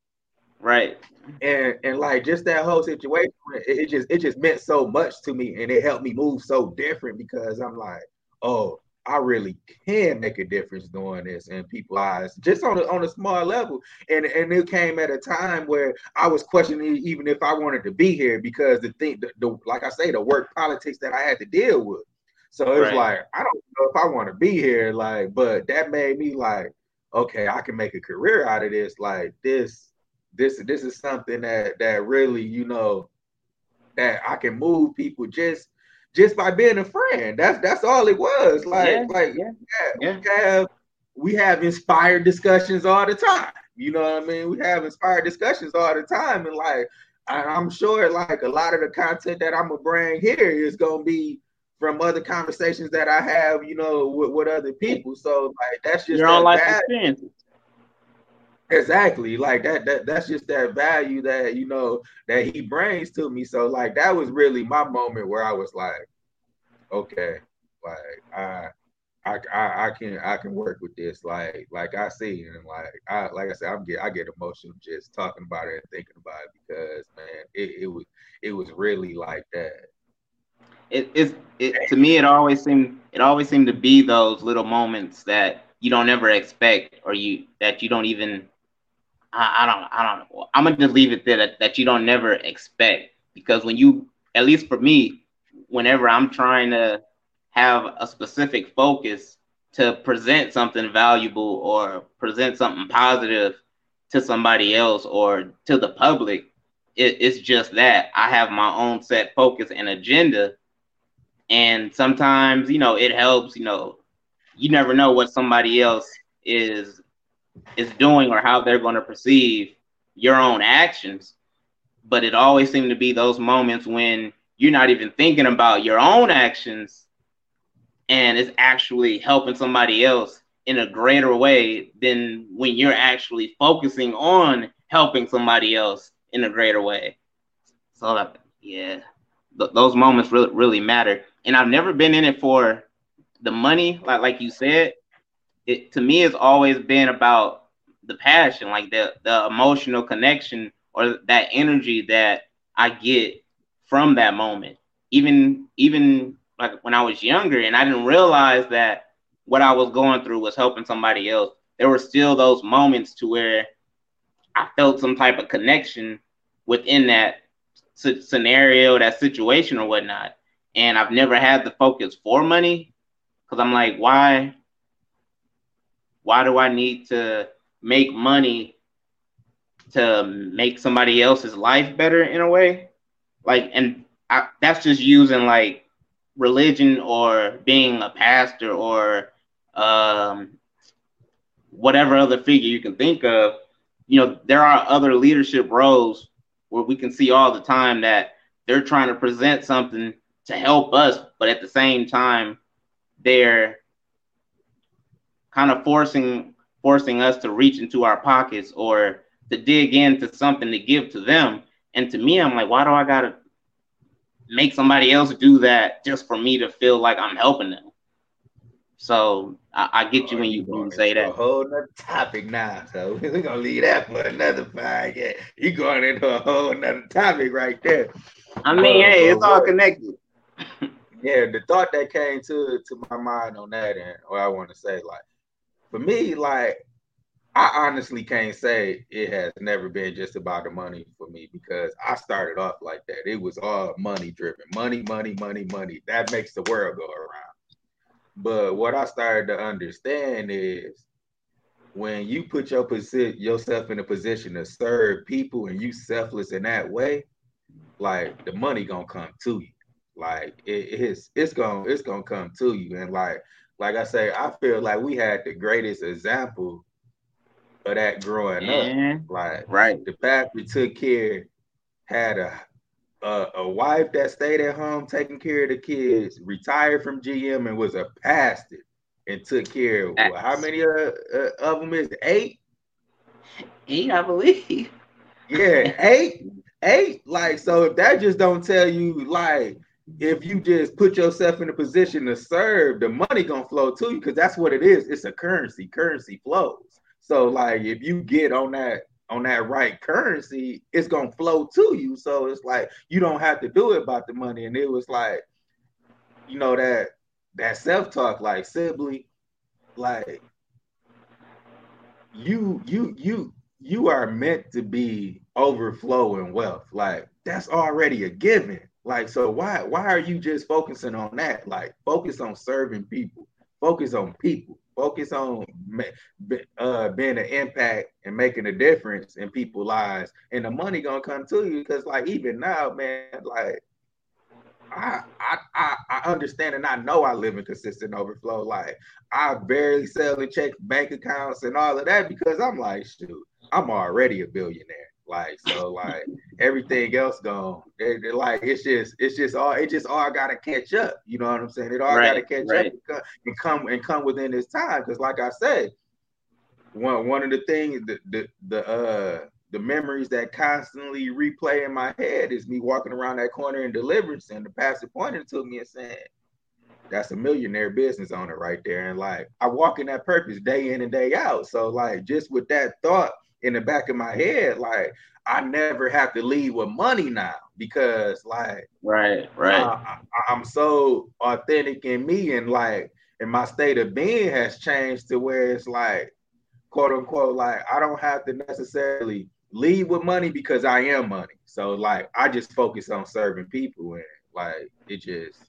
Right. And and like just that whole situation, it, it just it just meant so much to me, and it helped me move so different because I'm like, oh, I really can make a difference doing this in people's eyes, just on a, on a small level. And and it came at a time where I was questioning even if I wanted to be here because the thing, the, the like I say, the work politics that I had to deal with. So it's right. like I don't know if I want to be here, like, but that made me like, okay, I can make a career out of this. Like this, this, this is something that that really, you know, that I can move people just just by being a friend. That's that's all it was. Like yeah, like yeah, yeah, we have we have inspired discussions all the time. You know what I mean? We have inspired discussions all the time, and like I'm sure like a lot of the content that I'm gonna bring here is gonna be from other conversations that I have, you know, with, with other people. So like that's just your own life experiences. Exactly. Like that, that that's just that value that you know that he brings to me. So like that was really my moment where I was like, okay, like I I, I, I can I can work with this like like I see and like I like I said I'm get I get emotional just talking about it and thinking about it because man it, it was it was really like that. It is it to me it always seemed it always seemed to be those little moments that you don't ever expect or you that you don't even I, I don't, I don't know. I'm gonna just leave it there that, that you don't never expect because when you, at least for me, whenever I'm trying to have a specific focus to present something valuable or present something positive to somebody else or to the public, it, it's just that I have my own set focus and agenda. And sometimes, you know, it helps, you know, you never know what somebody else is is doing or how they're going to perceive your own actions. But it always seemed to be those moments when you're not even thinking about your own actions and it's actually helping somebody else in a greater way than when you're actually focusing on helping somebody else in a greater way. So that, yeah, th- those moments really really matter. And I've never been in it for the money, like like you said it to me has always been about the passion, like the the emotional connection or that energy that I get from that moment. Even even like when I was younger and I didn't realize that what I was going through was helping somebody else. There were still those moments to where I felt some type of connection within that scenario, that situation or whatnot. And I've never had the focus for money because I'm like, why why do I need to make money to make somebody else's life better in a way? Like, and I, that's just using like religion or being a pastor or um, whatever other figure you can think of. You know, there are other leadership roles where we can see all the time that they're trying to present something to help us, but at the same time, they're kind of forcing forcing us to reach into our pockets or to dig into something to give to them. And to me, I'm like, why do I gotta make somebody else do that just for me to feel like I'm helping them? So I, I get you when you, you say that. A whole nother topic now. So (laughs) we're gonna leave that for another Yeah, You going into a whole nother topic right there. I mean, uh, hey, it's all connected. yeah, the thought that came to to my mind on that, and what I want to say, like, for me, like I honestly can't say it has never been just about the money for me because I started off like that. It was all money driven. Money, money, money, money. That makes the world go around. But what I started to understand is when you put your position yourself in a position to serve people and you selfless in that way, like the money gonna come to you. Like it, it's it's gonna it's gonna come to you. And like like I say, I feel like we had the greatest example of that growing up. Like right, the fact we took care had a a, a wife that stayed at home taking care of the kids, retired from GM and was a pastor and took care of well, how many uh, uh, of them is eight? Eight, I believe. Yeah, eight, eight. Like so, if that just don't tell you like if you just put yourself in a position to serve, the money gonna flow to you because that's what it is. It's a currency. Currency flows. So like if you get on that on that right currency, it's gonna flow to you. So it's like you don't have to do it about the money. And it was like, you know, that that self-talk, like Sibley, like you you you you are meant to be overflowing wealth. Like that's already a given. Like so why why are you just focusing on that? Like focus on serving people. Focus on people focus on uh, being an impact and making a difference in people's lives, and the money gonna come to you. Because like even now, man, like I, I I understand and I know I live in consistent overflow. Like I barely sell and check bank accounts and all of that because I'm like, shoot, I'm already a billionaire. Like so, like everything else gone. It, like it's just, it's just all, it just all gotta catch up. You know what I'm saying? It all right, gotta catch right. up and come and come within this time. Because, like I said, one one of the things, the the the uh the memories that constantly replay in my head is me walking around that corner in Deliverance and the pastor pointing to me and saying, "That's a millionaire business owner right there." And like I walk in that purpose day in and day out. So like just with that thought in the back of my head, like I never have to leave with money now because like right, right. I, am so authentic in me and like and my state of being has changed to where it's like quote unquote like I don't have to necessarily leave with money because I am money. So like I just focus on serving people and like it just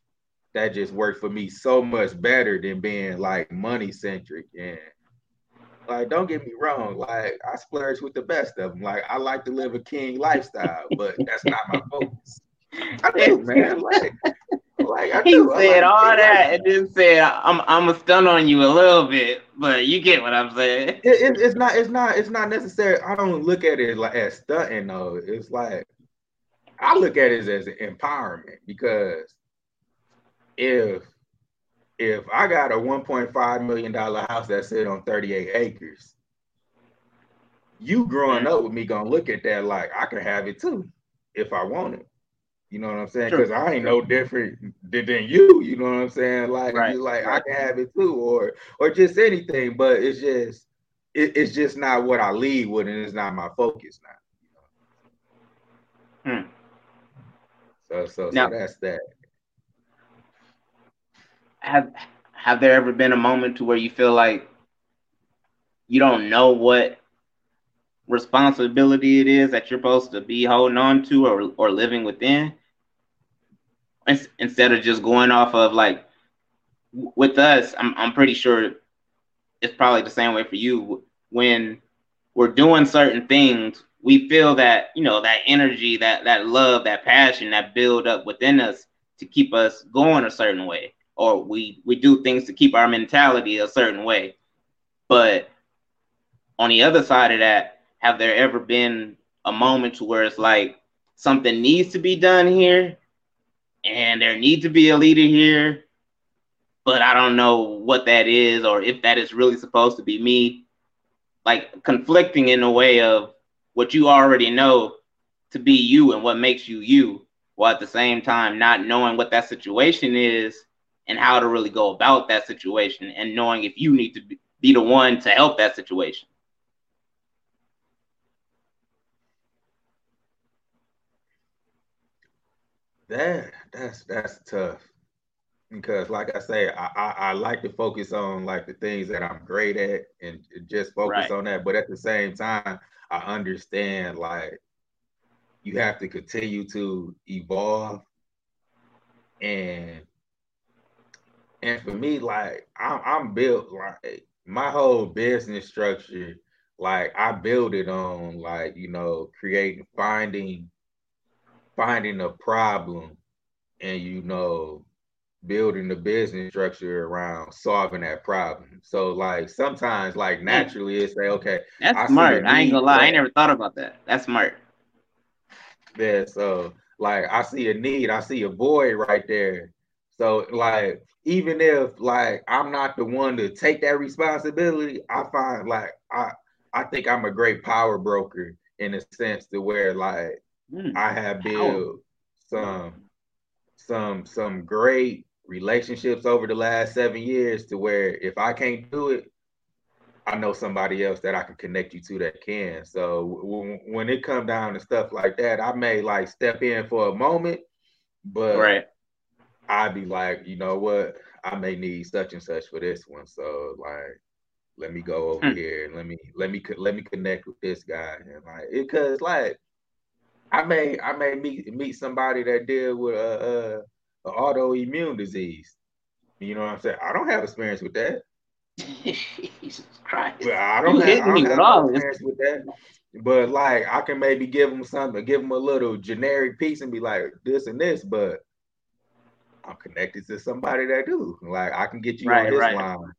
that just worked for me so much better than being like money centric and like, don't get me wrong. Like, I splurge with the best of them. Like, I like to live a king lifestyle, but that's not my (laughs) focus. I do, man. Like, like I he do. said like all that and then said, "I'm I'm a stun on you a little bit, but you get what I'm saying." It, it, it's not. It's not. It's not necessary. I don't look at it like as stunting though. It's like I look at it as an empowerment because if if I got a 1.5 million dollar house that sit on 38 acres, you growing mm. up with me gonna look at that like I can have it too if I want it. You know what I'm saying? Because I ain't no different than you. You know what I'm saying? Like, right. like. I can have it too, or or just anything. But it's just it, it's just not what I lead with, and it's not my focus now. Hmm. So so now, so that's that have have there ever been a moment to where you feel like you don't know what responsibility it is that you're supposed to be holding on to or or living within? Instead of just going off of like with us I'm I'm pretty sure it's probably the same way for you. When we're doing certain things we feel that you know that energy that that love that passion that build up within us to keep us going a certain way or we we do things to keep our mentality a certain way. But on the other side of that, have there ever been a moment where it's like something needs to be done here and there needs to be a leader here, but I don't know what that is or if that is really supposed to be me. Like conflicting in a way of what you already know to be you and what makes you you, while at the same time not knowing what that situation is and how to really go about that situation and knowing if you need to be the one to help that situation. That that's that's tough because, like I say, I, I, I like to focus on like the things that I'm great at and just focus right. on that. But at the same time, I understand like you have to continue to evolve and and for me, like I'm, I'm built like my whole business structure, like I build it on like you know creating, finding, finding a problem, and you know building the business structure around solving that problem. So like sometimes like naturally it's say, okay, that's I smart. I ain't gonna lie, I ain't never thought about that. That's smart. Yeah, so like I see a need, I see a void right there. So like even if like I'm not the one to take that responsibility, I find like I I think I'm a great power broker in a sense to where like mm. I have built some some some great relationships over the last seven years to where if I can't do it, I know somebody else that I can connect you to that can. So w- when it come down to stuff like that, I may like step in for a moment, but right. I'd be like, you know what, I may need such and such for this one. So like, let me go over hmm. here and let me let me let me connect with this guy and like because like I may I may meet meet somebody that deal with a, a, a autoimmune disease. You know what I'm saying? I don't have experience with that. (laughs) Jesus Christ! But I don't you have, I don't have no experience with that. But like I can maybe give them something, give them a little generic piece and be like this and this, but I'm connected to somebody that do. Like I can get you right, on his right. line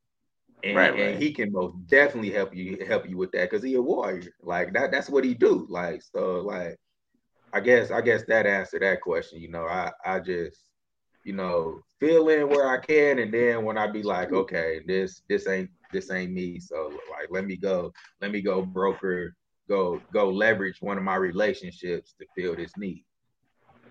and, right, right. and he can most definitely help you help you with that because he a warrior. Like that that's what he do. Like so like I guess I guess that answered that question. You know, I I just you know fill in where I can, and then when I be like, okay, this this ain't this ain't me, so like let me go, let me go broker, go go leverage one of my relationships to fill this need.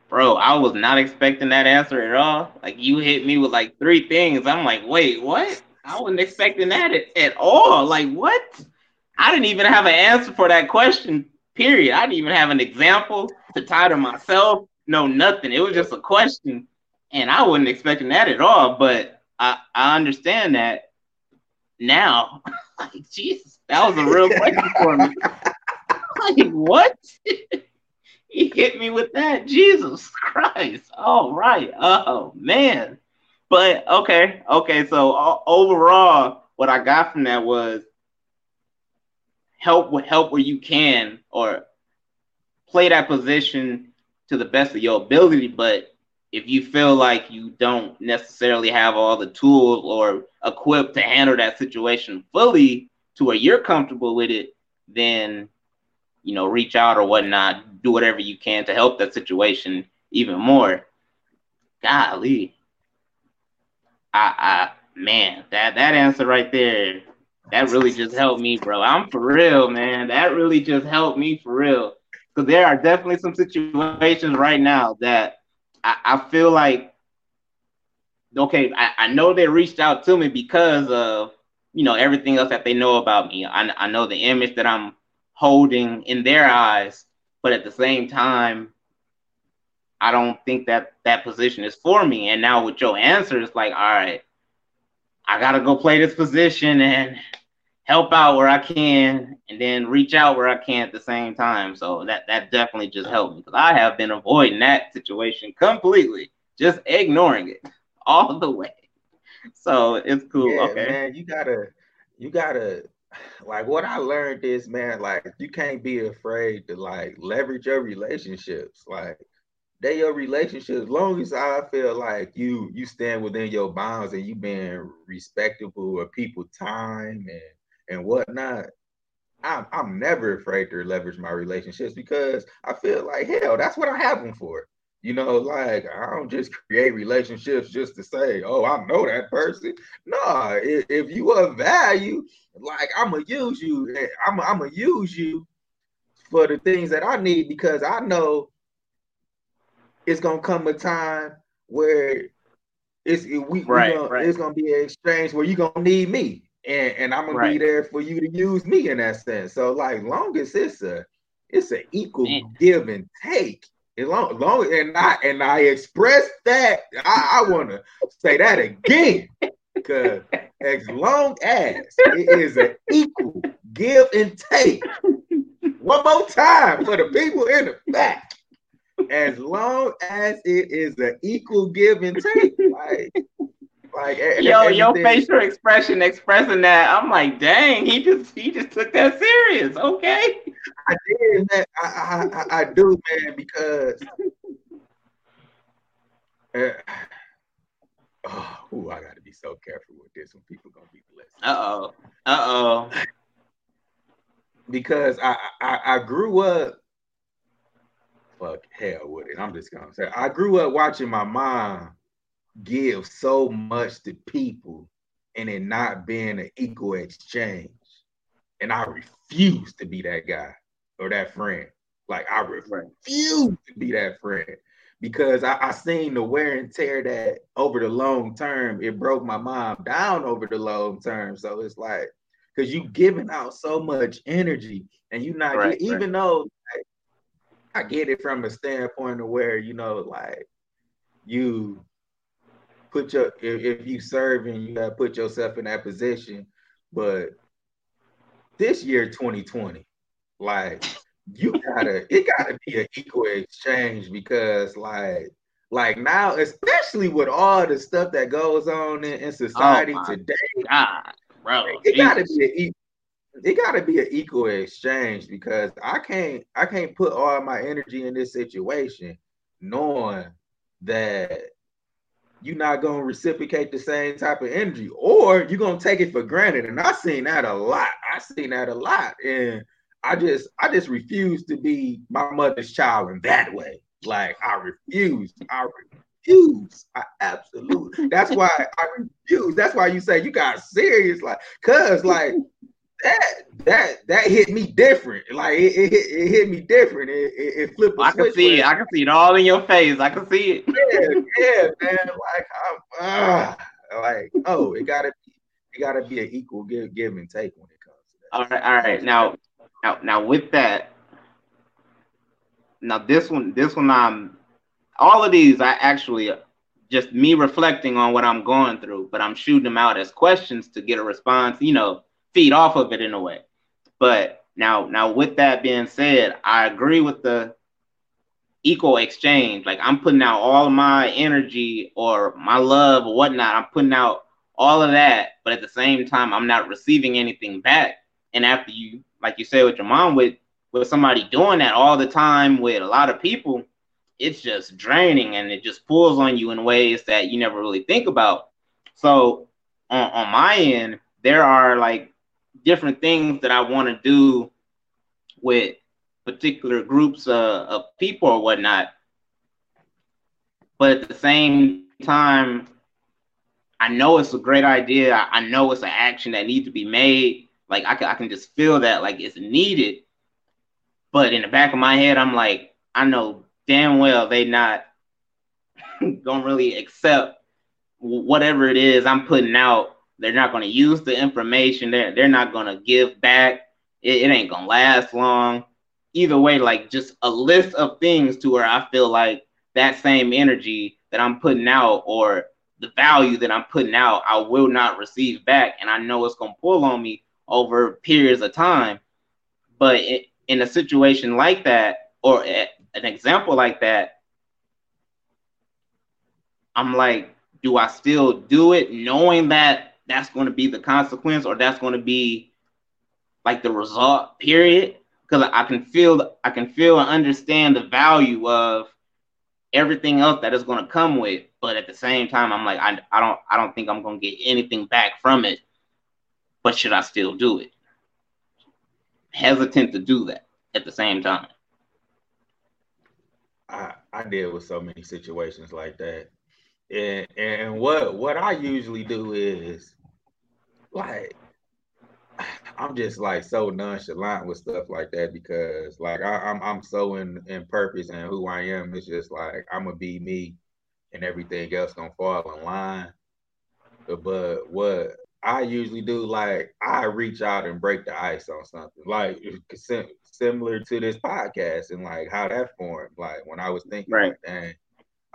Bro, I was not expecting that answer at all. Like you hit me with like three things. I'm like, wait, what? I wasn't expecting that at, at all. Like, what? I didn't even have an answer for that question, period. I didn't even have an example to tie to myself. No, nothing. It was just a question. And I wasn't expecting that at all. But I, I understand that now. (laughs) like, Jesus, that was a real question for me. (laughs) like, what? (laughs) he hit me with that. Jesus Christ. All right. Oh, man. But okay, okay. So uh, overall, what I got from that was help help where you can, or play that position to the best of your ability. But if you feel like you don't necessarily have all the tools or equipped to handle that situation fully to where you're comfortable with it, then you know reach out or whatnot. Do whatever you can to help that situation even more. Golly, I, I man, that that answer right there, that really just helped me, bro. I'm for real, man. That really just helped me for real. Because there are definitely some situations right now that I, I feel like, okay, I, I know they reached out to me because of you know everything else that they know about me. I, I know the image that I'm holding in their eyes, but at the same time, I don't think that that position is for me. And now with your answer, it's like, all right, I gotta go play this position and help out where I can, and then reach out where I can at the same time. So that that definitely just helped me because I have been avoiding that situation completely, just ignoring it (laughs) all the way. So it's cool. Yeah, okay, man, you gotta, you gotta like what I learned is man, like you can't be afraid to like leverage your relationships. Like they your relationships. as long as I feel like you you stand within your bounds and you being respectable of people time and and whatnot. I'm I'm never afraid to leverage my relationships because I feel like hell, that's what I have them for. You know, like I don't just create relationships just to say, oh, I know that person. No, if, if you are value, like I'm gonna use you. I'm I'm gonna use you for the things that I need because I know it's gonna come a time where it's we, right, gonna, right. it's gonna be an exchange where you're gonna need me and, and I'm gonna right. be there for you to use me in that sense. So like long as it's a it's an equal Man. give and take. As long, long and I and I express that I, I want to say that again because as long as it is an equal give and take. One more time for the people in the back as long as it is an equal give and take. Like, like yo, your facial expression expressing that, I'm like, dang, he just he just took that serious. Okay. I did, man. I I, I, do, man, because. Uh, (sighs) oh, ooh, I gotta be so careful with this when people gonna be listening. Uh oh. Uh oh. because I, I I grew up fuck hell with it. I'm just gonna say I grew up watching my mom give so much to people and it not being an equal exchange. And I refuse to be that guy or that friend. Like I refuse to be that friend because I, I seen the wear and tear that over the long term, it broke my mom down over the long term. So it's like, because you giving out so much energy and you not right, even right. though like, I get it from a standpoint of where you know, like you put your if, if you serve and you gotta put yourself in that position, but this year 2020, like you gotta (laughs) it gotta be an equal exchange because like like now, especially with all the stuff that goes on in, in society oh today, God, bro, it gotta be an equal it gotta be an equal exchange because I can't I can't put all my energy in this situation knowing that you're not gonna reciprocate the same type of energy, or you're gonna take it for granted. And I've seen that a lot. I've seen that a lot. And I just I just refuse to be my mother's child in that way. Like I refuse. I refuse. I absolutely. That's why I refuse. That's why you say you got serious. Like, cause like that that that hit me different. Like it, it, it hit me different. It, it, it flipped. I can see it. I can see it all in your face. I can see it. Yeah, yeah, man. Like I'm, uh, like oh, it gotta be it gotta be an equal give give and take when it comes to that. All right, all right. Now now, now with that, now this one, this one, I'm all of these. I actually just me reflecting on what I'm going through, but I'm shooting them out as questions to get a response. You know, feed off of it in a way. But now, now with that being said, I agree with the equal exchange. Like I'm putting out all my energy or my love or whatnot. I'm putting out all of that, but at the same time, I'm not receiving anything back. And after you like you said with your mom, with with somebody doing that all the time with a lot of people, it's just draining and it just pulls on you in ways that you never really think about. So on, on my end, there are like different things that I want to do with particular groups uh, of people or whatnot. But at the same time, I know it's a great idea. I know it's an action that needs to be made. Like I can, I can just feel that like it's needed. But in the back of my head, I'm like, I know damn well they not (laughs) gonna really accept whatever it is I'm putting out. They're not gonna use the information. They're they're not gonna give back. It, it ain't gonna last long. Either way, like just a list of things to where I feel like that same energy that I'm putting out or the value that I'm putting out, I will not receive back. And I know it's gonna pull on me over periods of time. But in a situation like that, or an example like that, I'm like, do I still do it knowing that that's going to be the consequence or that's going to be like the result period because i can feel i can feel and understand the value of everything else that is going to come with but at the same time i'm like i, I don't i don't think i'm going to get anything back from it but should I still do it? Hesitant to do that at the same time. I, I deal with so many situations like that. And and what what I usually do is like I'm just like so nonchalant with stuff like that because like I, am I'm, I'm so in in purpose and who I am. It's just like I'm gonna be me, and everything else gonna fall in line. But what I usually do like I reach out and break the ice on something like (laughs) similar to this podcast and like how that formed. Like when I was thinking, right. like, dang,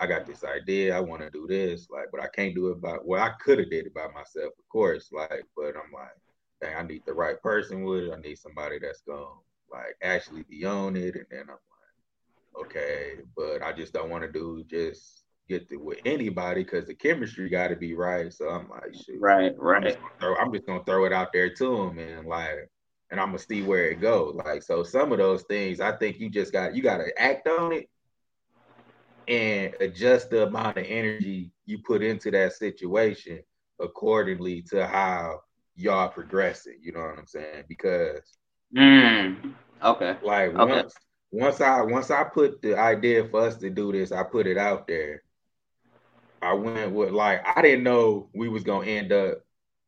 I got this idea, I want to do this, like, but I can't do it by well, I could have did it by myself, of course, like, but I'm like, dang, I need the right person with it. I need somebody that's gonna like actually be on it, and then I'm like, okay, but I just don't want to do just get to with anybody because the chemistry got to be right. So I'm like, shoot, right, right. I'm just, throw, I'm just, gonna throw it out there to him and like, and I'm gonna see where it goes. Like, so some of those things, I think you just got you got to act on it and adjust the amount of energy you put into that situation accordingly to how y'all progressing. You know what I'm saying? Because mm, okay, like okay. once once I once I put the idea for us to do this, I put it out there. I went with like I didn't know we was gonna end up.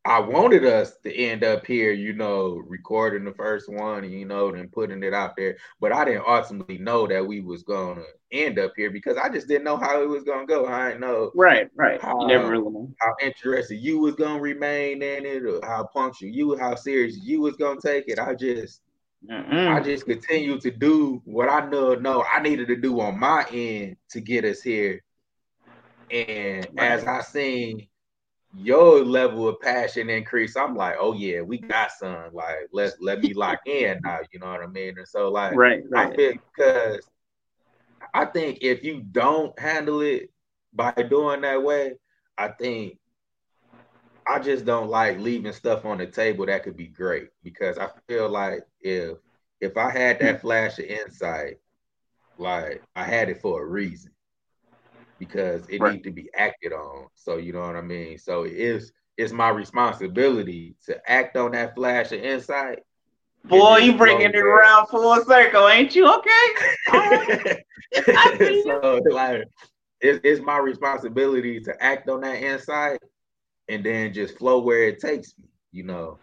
I wanted us to end up here, you know, recording the first one, you know, and putting it out there. But I didn't ultimately know that we was gonna end up here because I just didn't know how it was gonna go. I didn't know. Right, right. How, you never really know how interested you was gonna remain in it, or how punctual you, how serious you was gonna take it. I just Mm-mm. I just continue to do what I know no I needed to do on my end to get us here. And right. as I seen your level of passion increase, I'm like, oh yeah, we got some. Like, let's let me lock (laughs) in now. You know what I mean? And so, like, right, right. I feel because I think if you don't handle it by doing that way, I think I just don't like leaving stuff on the table that could be great because I feel like if if I had that hmm. flash of insight, like I had it for a reason because it right. needs to be acted on. So you know what I mean. So it is it's my responsibility to act on that flash of insight. Boy, you bringing it around full circle, ain't you? Okay. (laughs) so like, it's, it's my responsibility to act on that insight and then just flow where it takes me, you know.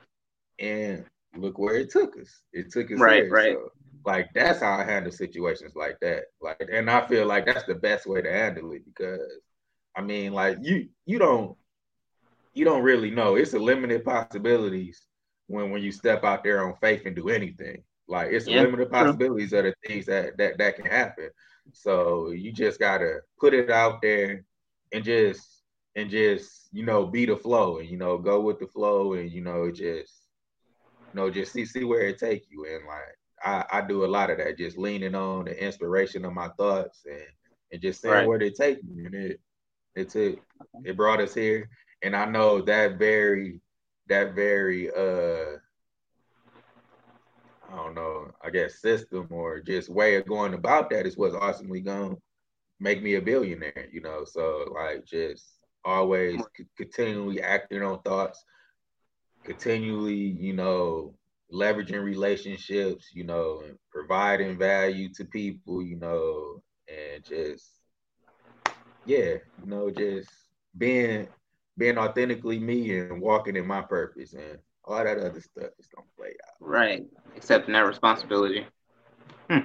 And look where it took us. It took us right, there. right. So, like that's how I handle situations like that. Like, and I feel like that's the best way to handle it because, I mean, like you you don't you don't really know. It's a limited possibilities when when you step out there on faith and do anything. Like it's yeah, limited possibilities of the things that that that can happen. So you just gotta put it out there and just and just you know be the flow and you know go with the flow and you know just you know just see see where it take you and like I, I do a lot of that just leaning on the inspiration of my thoughts and and just seeing right. where they take me and it it took it brought us here and I know that very that very uh I don't know, I guess system or just way of going about that is what's ultimately gonna make me a billionaire, you know. So like just always c- continually acting on thoughts, continually, you know, leveraging relationships, you know, and providing value to people, you know, and just yeah, you know, just being being authentically me and walking in my purpose and all that other stuff is gonna play out. Right. Accepting that responsibility. Hmm.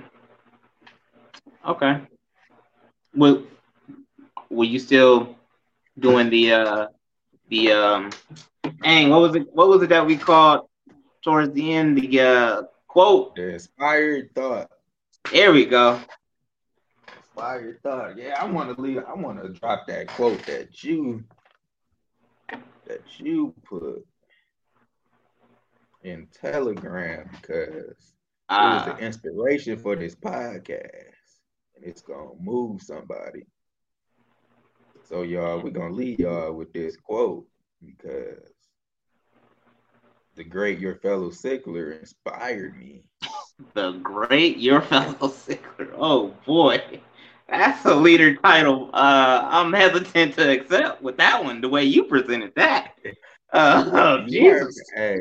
Okay. Will were you still doing the uh the um dang what was it what was it that we called towards the end the uh quote. The inspired thought. There we go. Inspired thought. Yeah i want to leave i want to drop that quote that you that you put in telegram because it was the ah. inspiration for this podcast. And it's gonna move somebody. So y'all, we're gonna leave y'all with this quote because the great your fellow sickler inspired me. (laughs) The great your fellow sickler. Oh boy. That's a leader title. Uh, I'm hesitant to accept with that one, the way you presented that. (laughs) Uh, oh, you are, (laughs) hey,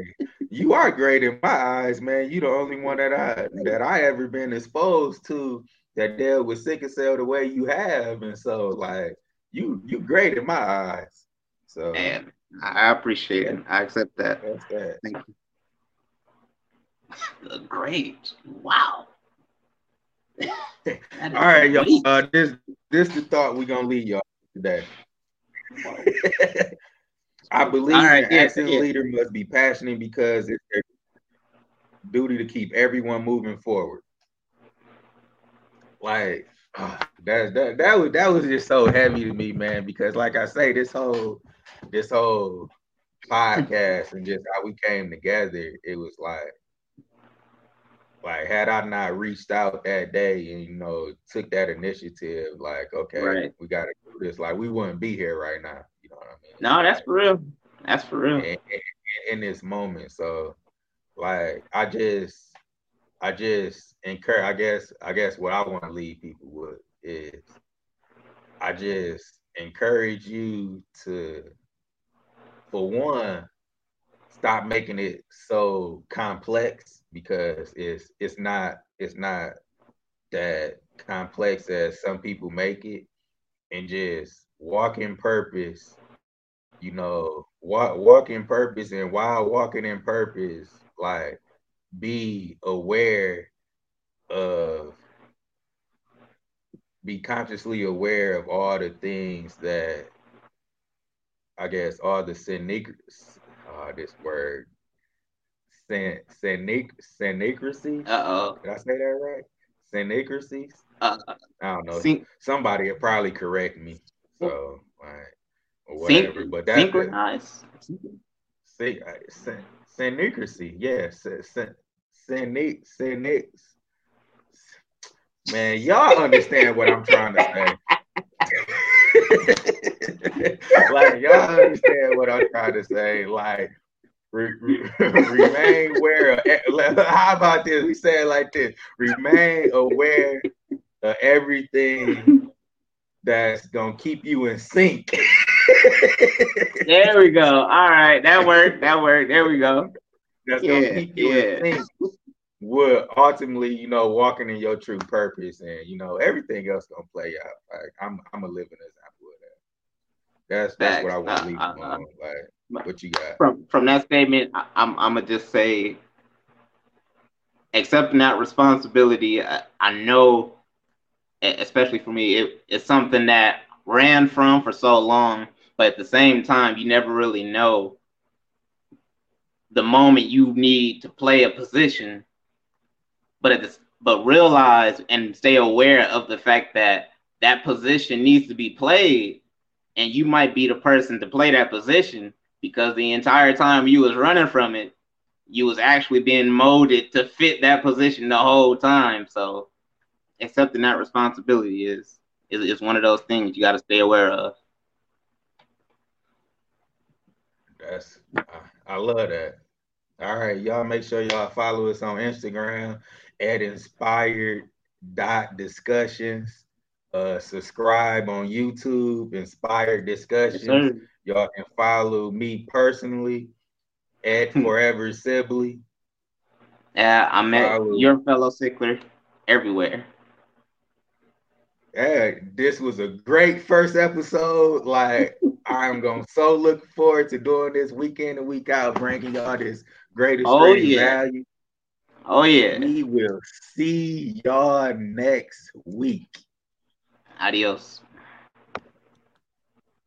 you are great in my eyes, man. You the only one that I that I ever been exposed to that dealt with sickle cell the way you have, and so like you you great in my eyes. So and I appreciate it. I accept that. That's that. Thank you. (laughs) great. Wow. (laughs) All right, y'all. Uh, this this the thought we're gonna leave y'all today. (laughs) I believe right, an yeah, acting yeah. leader must be passionate because it's their duty to keep everyone moving forward. Like that that that was that was just so heavy to me, man. Because like I say, this whole this whole podcast and just how we came together, it was like like had I not reached out that day and you know took that initiative, like okay, right. we got to do this. Like we wouldn't be here right now. You know what I mean? No, that's for real. That's for real. In, in, in this moment, so like I just I just encourage. I guess. I guess what I want to leave people with is, I just encourage you to, for one, stop making it so complex because it's it's not it's not that complex as some people make it and just walk in purpose, you know, walk walk in purpose and while walking in purpose, like be aware of be consciously aware of all the things that I guess all the cynic uh this word cynic synchronicity. Uh oh. Did I say that right? Synchronicities. Uh, I don't know. Syn- Somebody will probably correct me. So like or whatever. Syn- but that's synchronize. See, synchronicity. Yeah, cynic, cynic. Man, y'all understand what I'm trying to say. (laughs) like y'all understand what I'm trying to say. Like re- re- (laughs) remain aware. Of, how about this? We say it like this: remain aware of everything that's gonna keep you in sync. (laughs) There we go. All right, that worked. That worked. There we go. That's gonna Yeah, keep you yeah. in sync would ultimately, you know, walking in your true purpose and you know everything else gonna play out. Like I'm I'm a living example of that. That's that's what I want to leave Uh, uh, on. Like what you got? From from that statement, I, I'm I'm gonna just say, accepting that responsibility. I, I know, especially for me, it, it's something that ran from for so long, but at the same time, you never really know the moment you need to play a position, but at this, but realize and stay aware of the fact that that position needs to be played, and you might be the person to play that position because the entire time you was running from it, you was actually being molded to fit that position the whole time. So accepting that responsibility is is, is one of those things you got to stay aware of. That's I, I love that. All right, y'all make sure y'all follow us on Instagram at inspired dot discussions. Uh subscribe on YouTube, inspired discussions. Yes. Y'all can follow me personally at Forever Sibley. Yeah, I met Follow. your fellow sickler everywhere. Yeah, this was a great first episode. Like (laughs) I'm gonna so look forward to doing this week in and week out, bringing y'all this greatest Oh, greatest yeah. value. Oh yeah. We will see y'all next week. Adios.